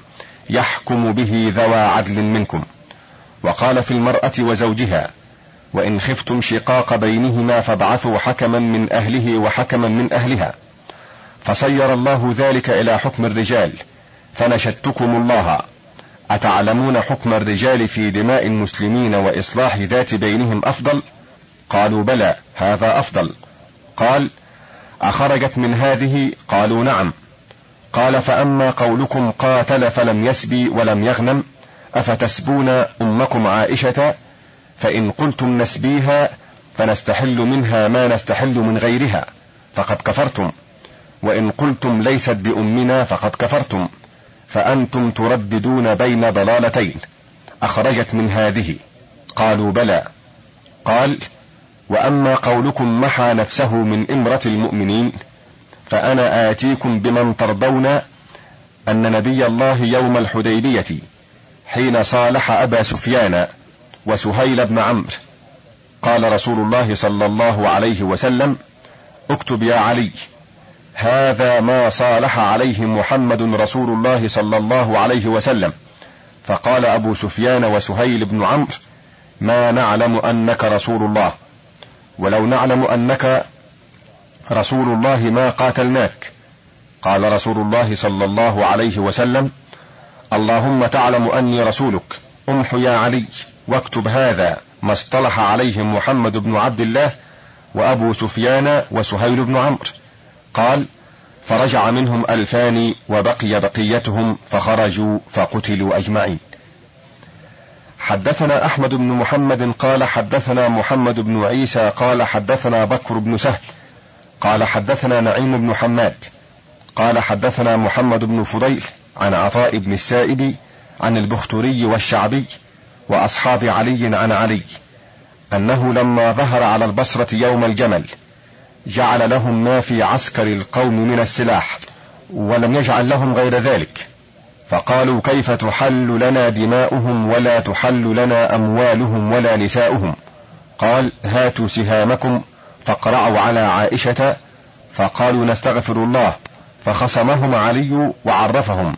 يحكم به ذوى عدل منكم. وقال في المرأة وزوجها وإن خفتم شقاق بينهما فابعثوا حكما من أهله وحكما من أهلها فصير الله ذلك إلى حكم الرجال فنشدتكم الله أتعلمون حكم الرجال في دماء المسلمين وإصلاح ذات بينهم أفضل؟ قالوا بلى هذا أفضل. قال: أخرجت من هذه؟ قالوا نعم. قال: فأما قولكم قاتل فلم يسبي ولم يغنم أفتسبون أمكم عائشة فإن قلتم نسبيها فنستحل منها ما نستحل من غيرها فقد كفرتم. وإن قلتم ليست بأمنا فقد كفرتم. فأنتم ترددون بين ضلالتين. أخرجت من هذه. قالوا بلى. قال وأما قولكم محى نفسه من إمرة المؤمنين فأنا آتيكم بمن ترضون أن نبي الله يوم الحديبية حين صالح أبا سفيان. وسهيل بن عمرو. قال رسول الله صلى الله عليه وسلم اكتب يا علي هذا ما صالح عليه محمد رسول الله صلى الله عليه وسلم. فقال أبو سفيان وسهيل بن عمرو ما نعلم أنك رسول الله ولو نعلم أنك رسول الله ما قاتلناك. قال رسول الله صلى الله عليه وسلم اللهم تعلم أني رسولك امح يا علي. واكتب هذا ما اصطلح عليه محمد بن عبد الله وأبو سفيان وسهيل بن عمرو. قال فرجع منهم ألفان وبقي بقيتهم فخرجوا فقتلوا أجمعين. حدثنا أحمد بن محمد قال حدثنا محمد بن عيسى قال حدثنا بكر بن سهل قال حدثنا نعيم بن حماد قال حدثنا محمد بن فضيل عن عطاء بن السائب عن البختري والشعبي وأصحاب علي عن علي أنه لما ظهر على البصرة يوم الجمل جعل لهم ما في عسكر القوم من السلاح ولم يجعل لهم غير ذلك. فقالوا كيف تحل لنا دماؤهم ولا تحل لنا أموالهم ولا نساؤهم؟ قال هاتوا سهامكم فاقرعوا على عائشة فقالوا نستغفر الله فخصمهم علي وعرفهم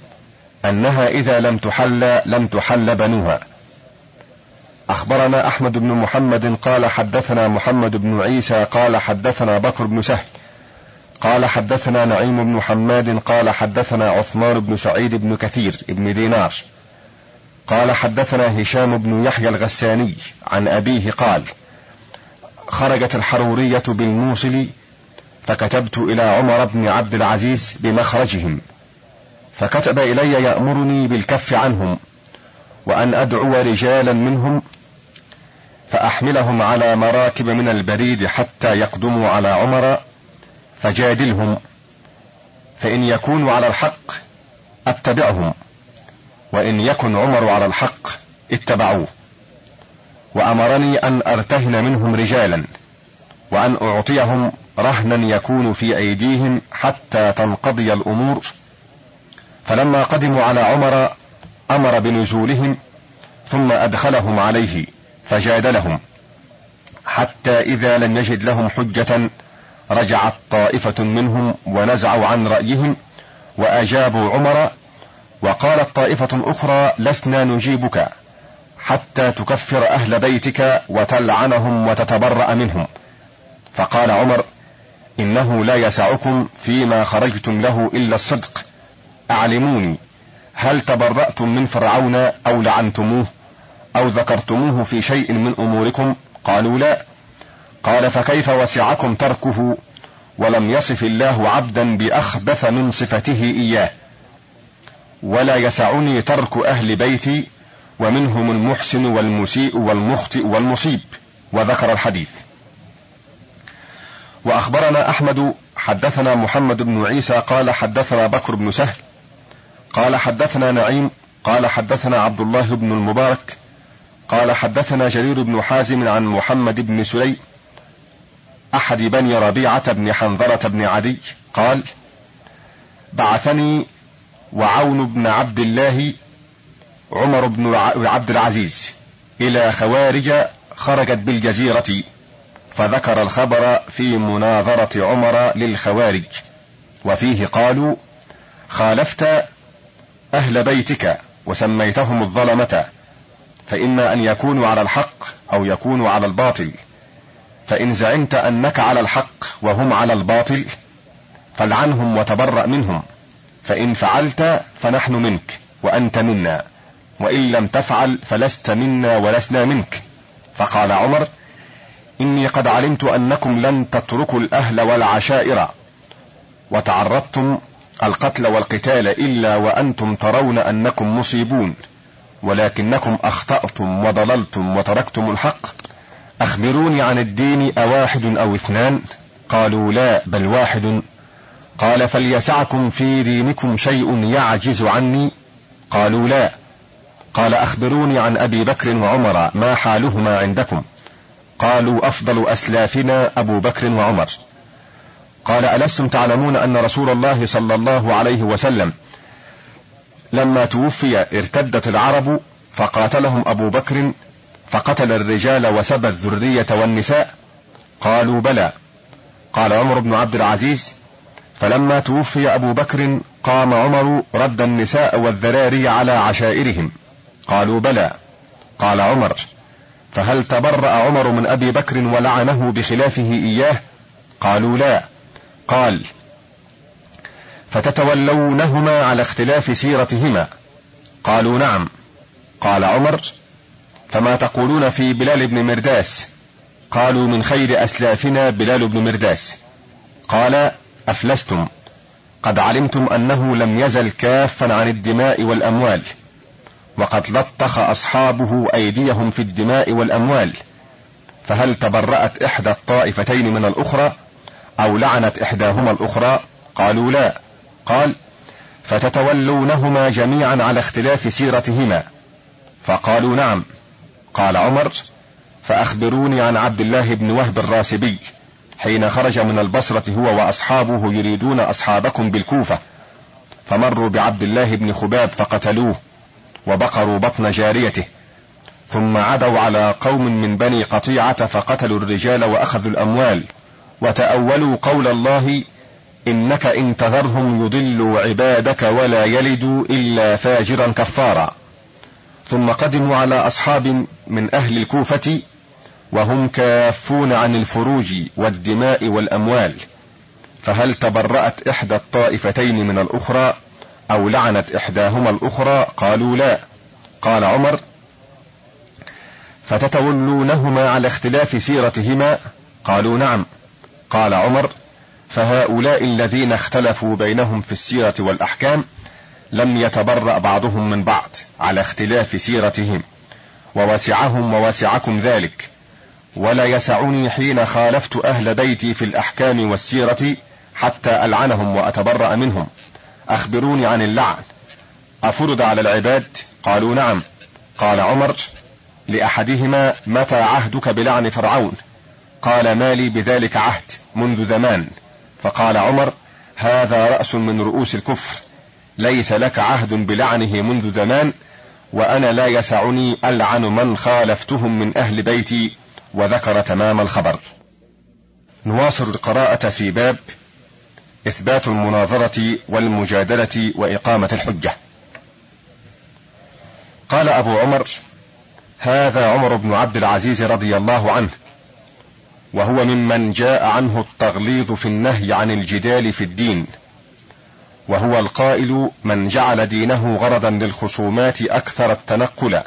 أنها إذا لم تحل لم تحل بنوها. أخبرنا أحمد بن محمد قال حدثنا محمد بن عيسى قال حدثنا بكر بن سهل قال حدثنا نعيم بن حماد قال حدثنا عثمان بن سعيد بن كثير بن دينار قال حدثنا هشام بن يحيى الغساني عن أبيه قال خرجت الحرورية بالموصل فكتبت إلى عمر بن عبد العزيز بمخرجهم فكتب إلي يأمرني بالكف عنهم وأن أدعو رجالا منهم فأحملهم على مراكب من البريد حتى يقدموا على عمر فجادلهم. فإن يكونوا على الحق أتبعهم وإن يكن عمر على الحق اتبعوه. وأمرني أن أرتهن منهم رجالا وأن أعطيهم رهنا يكون في أيديهم حتى تنقضي الأمور. فلما قدموا على عمر أمر بنزولهم ثم أدخلهم عليه. فجادلهم حتى إذا لم يجد لهم حجة رجعت طائفة منهم ونزعوا عن رأيهم وأجابوا عمر وقالت طائفة أخرى لسنا نجيبك حتى تكفر أهل بيتك وتلعنهم وتتبرأ منهم. فقال عمر إنه لا يسعكم فيما خرجتم له إلا الصدق. أعلموني هل تبرأتم من فرعون أو لعنتموه؟ أو ذكرتموه في شيء من أموركم؟ قالوا لا. قال فكيف وسعكم تركه؟ ولم يصف الله عبدا بأخبث من صفته إياه. ولا يسعني ترك أهل بيتي ومنهم المحسن والمسيء والمخطئ والمصيب. وذكر الحديث. وأخبرنا أحمد حدثنا محمد بن عيسى قال حدثنا بكر بن سهل قال حدثنا نعيم قال حدثنا عبد الله بن المبارك قال حدثنا جرير بن حازم عن محمد بن سليم أحد بني ربيعة بن حنظلة بن عدي قال بعثني وعون بن عبد الله عمر بن عبد العزيز إلى خوارج خرجت بالجزيرة فذكر الخبر في مناظرة عمر للخوارج وفيه قالوا خالفت أهل بيتك وسميتهم الظلمة فإما أن يكونوا على الحق أو يكونوا على الباطل. فإن زعمت أنك على الحق وهم على الباطل فالعنهم وتبرأ منهم. فإن فعلت فنحن منك وأنت منا وإن لم تفعل فلست منا ولسنا منك. فقال عمر إني قد علمت أنكم لن تتركوا الأهل والعشائر. وتعرضتم القتل والقتال إلا وأنتم ترون أنكم مصيبون. ولكنكم أخطأتم وضللتم وتركتم الحق. أخبروني عن الدين أواحد أو اثنان؟ قالوا لا بل واحد. قال فليسعكم في دينكم شيء يعجز عني؟ قالوا لا. قال أخبروني عن أبي بكر وعمر ما حالهما عندكم؟ قالوا أفضل أسلافنا أبو بكر وعمر. قال ألستم تعلمون أن رسول الله صلى الله عليه وسلم لما توفي ارتدت العرب فقاتلهم أبو بكر فقتل الرجال وسبى الذرية والنساء. قالوا بلى. قال عمر بن عبد العزيز فلما توفي أبو بكر قام عمر رد النساء والذراري على عشائرهم. قالوا بلى. قال عمر فهل تبرأ عمر من أبي بكر ولعنه بخلافه إياه؟ قالوا لا. قال فتتولونهما على اختلاف سيرتهما. قالوا نعم. قال عمر فما تقولون في بلال بن مرداس؟ قالوا من خير أسلافنا بلال بن مرداس. قال أفلستم. قد علمتم أنه لم يزل كافا عن الدماء والأموال وقد لطخ أصحابه أيديهم في الدماء والأموال فهل تبرأت إحدى الطائفتين من الأخرى أو لعنت إحداهما الأخرى؟ قالوا لا. قال فتتولونهما جميعا على اختلاف سيرتهما. فقالوا نعم. قال عمر فأخبروني عن عبد الله بن وهب الراسبي حين خرج من البصرة هو وأصحابه يريدون أصحابكم بالكوفة. فمروا بعبد الله بن خباب فقتلوه وبقروا بطن جاريته. ثم عدوا على قوم من بني قطيعة فقتلوا الرجال وأخذوا الأموال وتأولوا قول الله إنك إن تذرهم يضلوا عبادك ولا يلدوا إلا فاجرا كفارا. ثم قدموا على أصحاب من أهل الكوفة وهم كافون عن الفروج والدماء والأموال. فهل تبرأت إحدى الطائفتين من الأخرى أو لعنت إحداهما الأخرى؟ قالوا لا. قال عمر فتتولونهما على اختلاف سيرتهما؟ قالوا نعم. قال عمر فهؤلاء الذين اختلفوا بينهم في السيرة والأحكام لم يتبرأ بعضهم من بعض على اختلاف سيرتهم ووسعهم ووسعكم ذلك. ولا يسعني حين خالفت أهل بيتي في الأحكام والسيرة حتى ألعنهم وأتبرأ منهم. أخبروني عن اللعن. أفرض على العباد؟ قالوا نعم. قال عمر لأحدهما متى عهدك بلعن فرعون؟ قال ما لي بذلك عهد منذ زمان. فقال عمر هذا رأس من رؤوس الكفر ليس لك عهد بلعنه منذ زمان وأنا لا يسعني ألعن من خالفتهم من أهل بيتي وذكر تمام الخبر. نواصل القراءة في باب إثبات المناظرة والمجادلة وإقامة الحجة. قال أبو عمر هذا عمر بن عبد العزيز رضي الله عنه وهو ممن جاء عنه التغليظ في النهي عن الجدال في الدين. وهو القائل من جعل دينه غرضا للخصومات أكثر التنقل.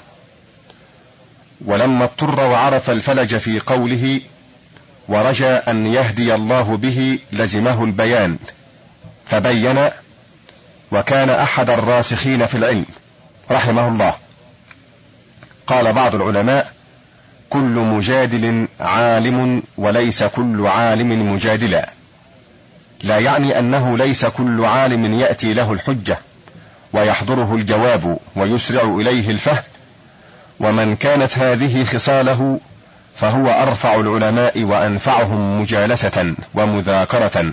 ولما اضطر وعرف الفلج في قوله ورجى أن يهدي الله به لزمه البيان. فبين وكان أحد الراسخين في العلم رحمه الله. قال بعض العلماء كل مجادل عالم وليس كل عالم مجادلا. لا يعني أنه ليس كل عالم يأتي له الحجة ويحضره الجواب ويسرع إليه الفهم. ومن كانت هذه خصاله فهو أرفع العلماء وأنفعهم مجالسة ومذاكرة.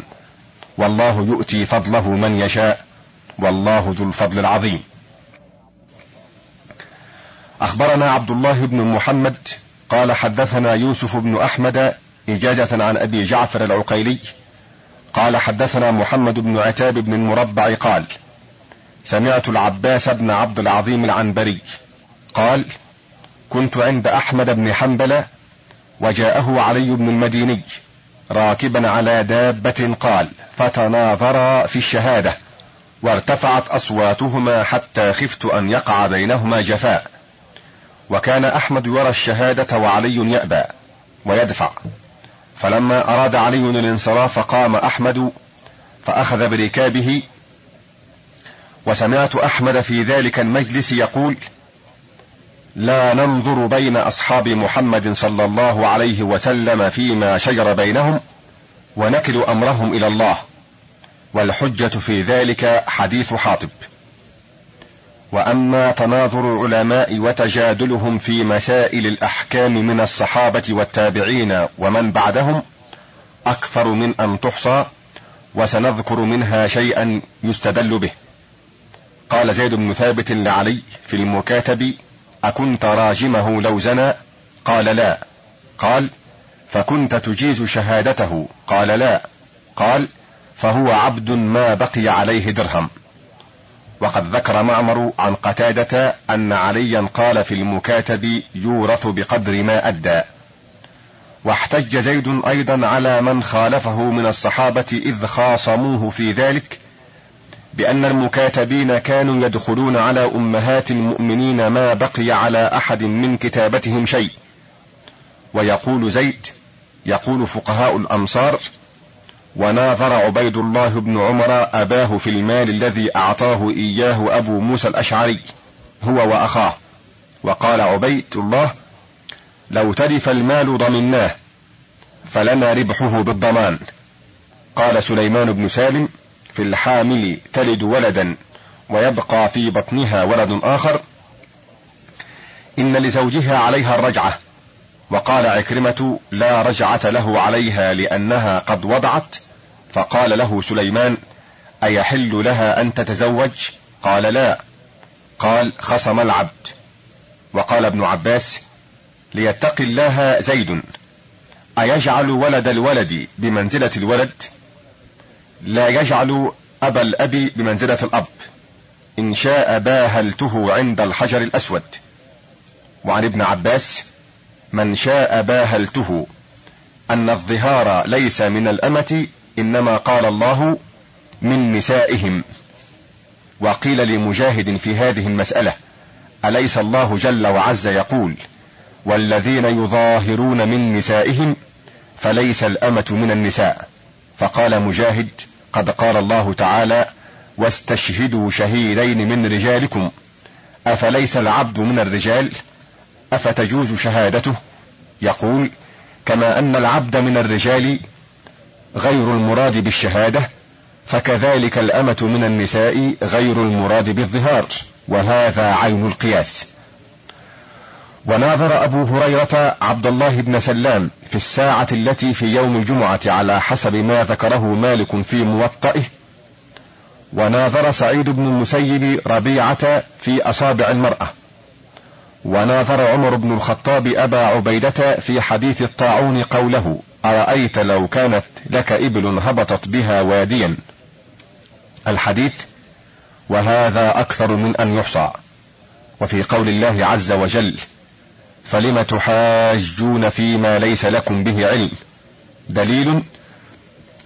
والله يؤتي فضله من يشاء والله ذو الفضل العظيم. أخبرنا عبد الله بن محمد قال حدثنا يوسف بن أحمد إجازة عن أبي جعفر العقيلي قال حدثنا محمد بن عتاب بن المربع قال سمعت العباس بن عبد العظيم العنبري قال كنت عند أحمد بن حنبل وجاءه علي بن المديني راكبا على دابة قال فتناظرا في الشهادة وارتفعت أصواتهما حتى خفت أن يقع بينهما جفاء. وكان أحمد يرى الشهادة وعلي يأبى ويدفع. فلما أراد علي الانصراف قام أحمد فأخذ بركابه. وسمعت أحمد في ذلك المجلس يقول لا ننظر بين أصحاب محمد صلى الله عليه وسلم فيما شجر بينهم ونكل أمرهم إلى الله. والحجة في ذلك حديث حاطب. وأما تناظر العلماء وتجادلهم في مسائل الأحكام من الصحابة والتابعين ومن بعدهم أكثر من أن تحصى وسنذكر منها شيئا يستدل به. قال زيد بن ثابت لعلي في المكاتب أكنت راجمه لو زنى؟ قال لا. قال فكنت تجيز شهادته؟ قال لا. قال فهو عبد ما بقي عليه درهم. وقد ذكر معمر عن قتادة أن عليا قال في المكاتب يورث بقدر ما أدى. واحتج زيد أيضا على من خالفه من الصحابة إذ خاصموه في ذلك بأن المكاتبين كانوا يدخلون على أمهات المؤمنين ما بقي على أحد من كتابتهم شيء. ويقول زيد يقول فقهاء الأمصار وناظر عبيد الله بن عمر أباه في المال الذي أعطاه إياه أبو موسى الأشعري هو وأخاه. وقال عبيد الله لو تلف المال ضمناه فلنا ربحه بالضمان. قال سليمان بن سالم في الحامل تلد ولدا ويبقى في بطنها ولد آخر إن لزوجها عليها الرجعة. وقال عكرمة لا رجعة له عليها لأنها قد وضعت. فقال له سليمان أيحل لها أن تتزوج؟ قال لا. قال خصم العبد. وقال ابن عباس ليتق الله زيد. أيجعل ولد الولد بمنزلة الولد؟ لا يجعل أبا الأب بمنزلة الأب. إن شاء باهلته عند الحجر الأسود. وعن ابن عباس من شاء باهلته. أن الظهار ليس من الأمة إنما قال الله من نسائهم. وقيل لمجاهد في هذه المسألة أليس الله جل وعز يقول والذين يظاهرون من نسائهم فليس الأمة من النساء. فقال مجاهد قد قال الله تعالى واستشهدوا شهيدين من رجالكم أفليس العبد من الرجال؟ أفتجوز شهادته؟ يقول كما أن العبد من الرجال غير المراد بالشهادة فكذلك الأمة من النساء غير المراد بالظهار وهذا عين القياس. وناظر أبو هريرة عبد الله بن سلام في الساعة التي في يوم الجمعة على حسب ما ذكره مالك في موطئه. وناظر سعيد بن المسيب ربيعة في أصابع المرأة. وناظر عمر بن الخطاب أبا عبيدة في حديث الطاعون قوله أرأيت لو كانت لك إبل هبطت بها واديا. الحديث وهذا أكثر من أن يحصى. وفي قول الله عز وجل فلم تحاجون فيما ليس لكم به علم؟ دليل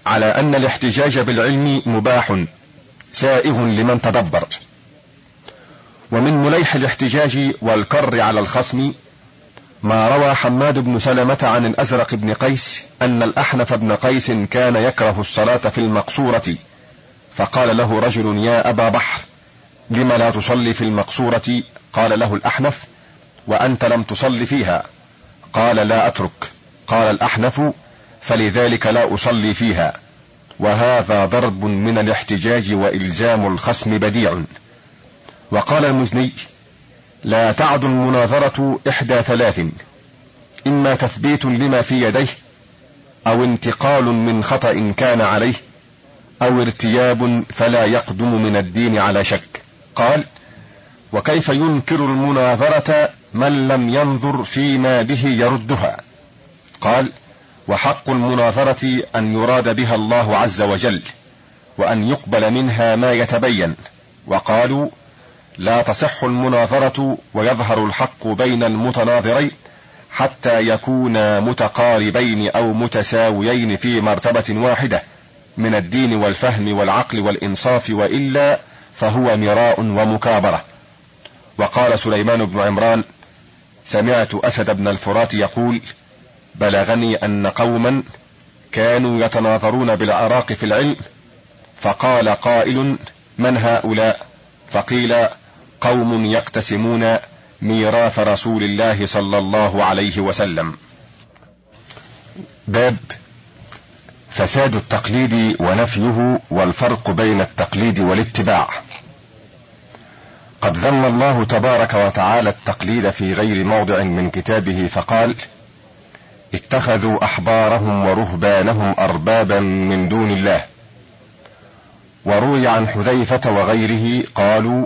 على أن الاحتجاج بالعلم مباح سائغ لمن تدبر. ومن مليح الاحتجاج والكر على الخصم ما روى حماد بن سلمة عن الأزرق بن قيس أن الأحنف بن قيس كان يكره الصلاة في المقصورة فقال له رجل يا أبا بحر لم لا تصلي في المقصورة؟ قال له الأحنف وأنت لم تصل فيها. قال لا أترك. قال الأحنف فلذلك لا أصلي فيها وهذا ضرب من الاحتجاج وإلزام الخصم بديع. وقال المزني لا تعد المناظرة إحدى ثلاث إما تثبيت لما في يديه أو انتقال من خطأ كان عليه أو ارتياب فلا يقدم من الدين على شك. قال وكيف ينكر المناظرة من لم ينظر فيما به يردها؟ قال وحق المناظرة أن يراد بها الله عز وجل وأن يقبل منها ما يتبين. وقالوا لا تصح المناظرة ويظهر الحق بين المتناظرين حتى يكونا متقاربين أو متساويين في مرتبة واحدة من الدين والفهم والعقل والإنصاف وإلا فهو مراء ومكابرة. وقال سليمان بن عمران سمعت أسد بن الفرات يقول بلغني أن قوما كانوا يتناظرون بالعراق في العلم فقال قائل من هؤلاء؟ فقيل قوم يقتسمون ميراث رسول الله صلى الله عليه وسلم. باب فساد التقليد ونفيه والفرق بين التقليد والاتباع. قد ذم الله تبارك وتعالى التقليد في غير موضع من كتابه فقال اتخذوا أحبارهم ورهبانهم أربابا من دون الله. وروي عن حذيفة وغيره قالوا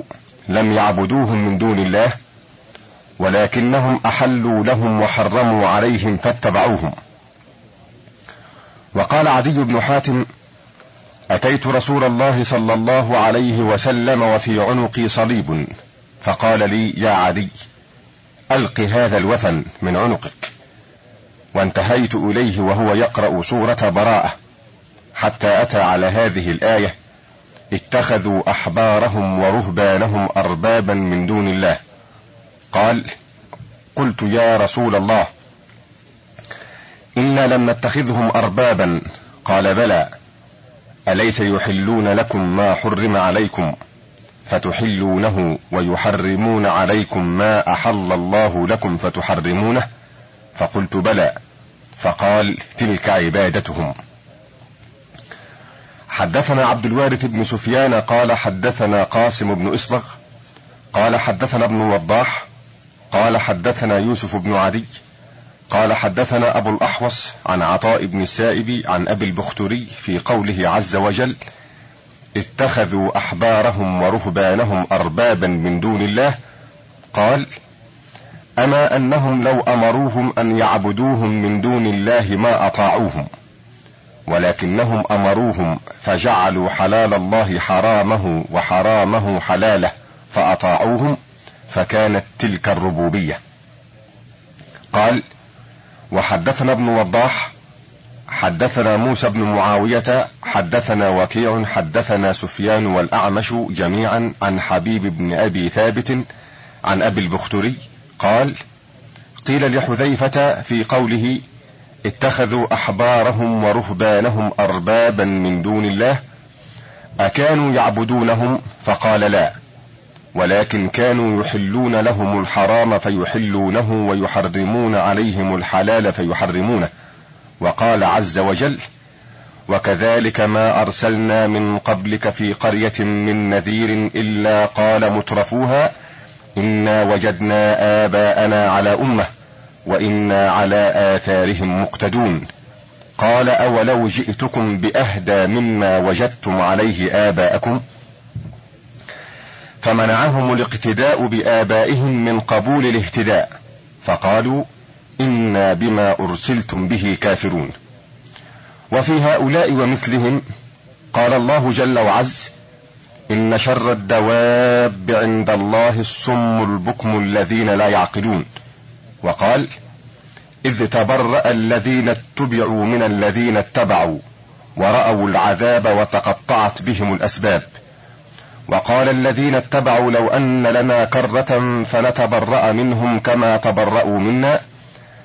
لم يعبدوهم من دون الله ولكنهم أحلوا لهم وحرموا عليهم فاتبعوهم. وقال عدي بن حاتم أتيت رسول الله صلى الله عليه وسلم وفي عنقي صليب فقال لي يا عدي ألق هذا الوثن من عنقك. وانتهيت إليه وهو يقرأ سورة براءة حتى أتى على هذه الآية اتخذوا أحبارهم ورهبانهم اربابا من دون الله. قال قلت يا رسول الله إنا لم نتخذهم اربابا. قال بلى. أليس يحلون لكم ما حرم عليكم؟ فتحلونه ويحرمون عليكم ما أحل الله لكم فتحرمونه؟ فقلت بلى. فقال تلك عبادتهم. حدثنا عبد الوارث بن سفيان قال حدثنا قاسم بن إسبغ قال حدثنا ابن وضاح قال حدثنا يوسف بن عدي قال حدثنا أبو الأحوص عن عطاء بن السائب عن أبي البختري في قوله عز وجل اتخذوا أحبارهم ورهبانهم اربابا من دون الله. قال أما أنهم لو أمروهم أن يعبدوهم من دون الله ما أطاعوهم. ولكنهم أمروهم فجعلوا حلال الله حرامه وحرامه حلاله فأطاعوهم فكانت تلك الربوبية. قال وحدثنا ابن وضاح حدثنا موسى بن معاوية حدثنا وكيع حدثنا سفيان والأعمش جميعا عن حبيب بن أبي ثابت عن أبي البختري قال قيل لحذيفة في قوله اتخذوا أحبارهم ورهبانهم اربابا من دون الله أكانوا يعبدونهم؟ فقال لا. ولكن كانوا يحلون لهم الحرام فيحلونه ويحرمون عليهم الحلال فيحرمونه. وقال عز وجل وكذلك ما أرسلنا من قبلك في قرية من نذير إلا قال مترفوها إنا وجدنا آباءنا على أمة. وإنا على آثارهم مقتدون. قال أولو جئتكم بأهدى مما وجدتم عليه آباءكم؟ فمنعهم الاقتداء بآبائهم من قبول الاهتداء. فقالوا إنا بما أرسلتم به كافرون. وفي هؤلاء ومثلهم قال الله جل وعز إن شر الدواب عند الله الصم البكم الذين لا يعقلون. وقال إذ تبرأ الذين اتبعوا من الذين اتبعوا ورأوا العذاب وتقطعت بهم الأسباب. وقال الذين اتبعوا لو أن لنا كرة فنتبرأ منهم كما تبرأوا منا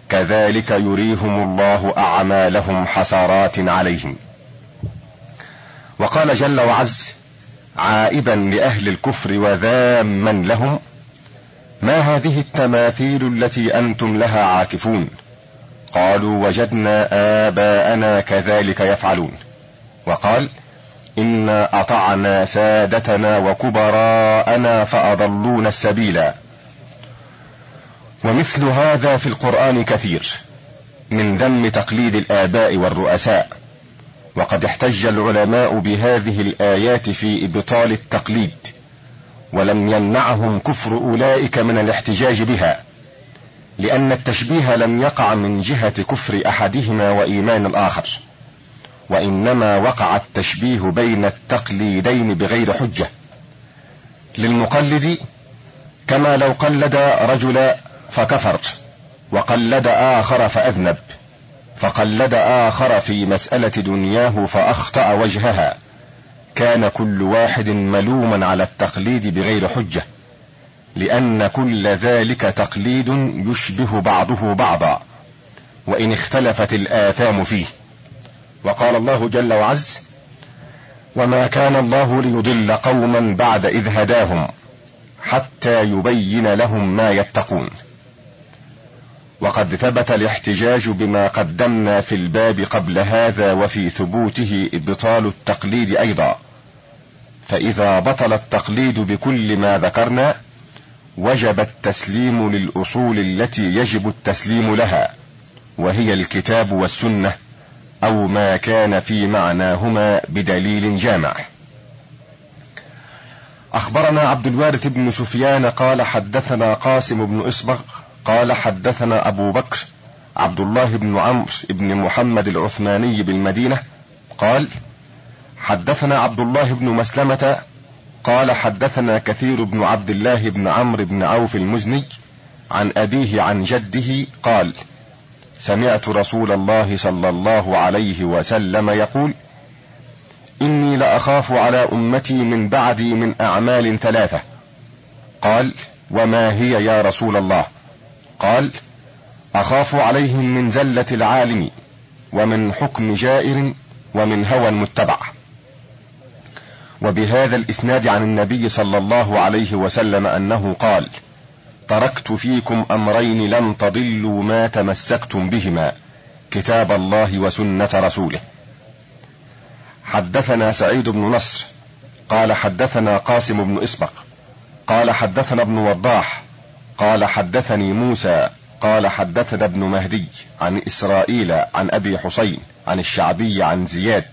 كذلك يريهم الله أعمالهم حسرات عليهم. وقال جل وعز عائبا لأهل الكفر وذاما لهم ما هذه التماثيل التي أنتم لها عاكفون؟ قالوا وجدنا آباءنا كذلك يفعلون. وقال انا أطعنا سادتنا وكبراءنا فأضلونا السبيلا. ومثل هذا في القرآن كثير من ذم تقليد الآباء والرؤساء. وقد احتج العلماء بهذه الآيات في إبطال التقليد. ولم يمنعهم كفر أولئك من الاحتجاج بها لأن التشبيه لم يقع من جهة كفر أحدهما وإيمان الآخر وإنما وقع التشبيه بين التقليدين بغير حجة. للمقلد كما لو قلد رجل فكفر وقلد آخر فأذنب فقلد آخر في مسألة دنياه فأخطأ وجهها. كان كل واحد ملوما على التقليد بغير حجة لأن كل ذلك تقليد يشبه بعضه بعضا وإن اختلفت الآثام فيه. وقال الله جل وعز وما كان الله ليضل قوما بعد إذ هداهم حتى يبين لهم ما يتقون وقد ثبت الاحتجاج بما قدمنا في الباب قبل هذا وفي ثبوته إبطال التقليد أيضا. فإذا بطل التقليد بكل ما ذكرنا وجب التسليم للأصول التي يجب التسليم لها وهي الكتاب والسنة أو ما كان في معناهما بدليل جامع. أخبرنا عبد الوارث بن سفيان قال حدثنا قاسم بن إصبغ قال حدثنا أبو بكر عبد الله بن عمرو بن محمد العثماني بالمدينة قال حدثنا عبد الله بن مسلمة قال حدثنا كثير بن عبد الله بن عمرو بن عوف المزني عن أبيه عن جده قال سمعت رسول الله صلى الله عليه وسلم يقول إني لأخاف على أمتي من بعدي من أعمال ثلاثة. قال وما هي يا رسول الله؟ قال أخاف عليهم من زلة العالم ومن حكم جائر ومن هوى متبع وبهذا الإسناد عن النبي صلى الله عليه وسلم أنه قال تركت فيكم أمرين لن تضلوا ما تمسكتم بهما كتاب الله وسنة رسوله. حدثنا سعيد بن نصر قال حدثنا قاسم بن إسبق قال حدثنا ابن وضاح قال حدثني موسى قال حدثنا ابن مهدي عن إسرائيل عن أبي حسين عن الشعبي عن زياد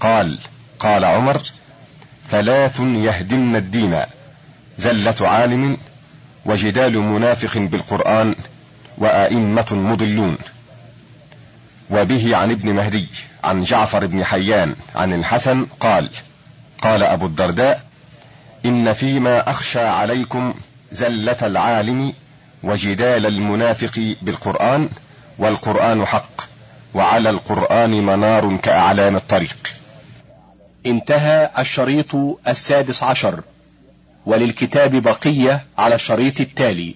قال قال عمر ثلاث يهدمن الدين زلة عالم وجدال منافق بالقرآن وأئمة مضلون. وبه عن ابن مهدي عن جعفر بن حيان عن الحسن قال قال أبو الدرداء إن فيما أخشى عليكم زلة العالم وجدال المنافق بالقرآن والقرآن حق وعلى القرآن منار كأعلام الطريق. انتهى الشريط السادس عشر. وللكتاب بقية على الشريط التالي.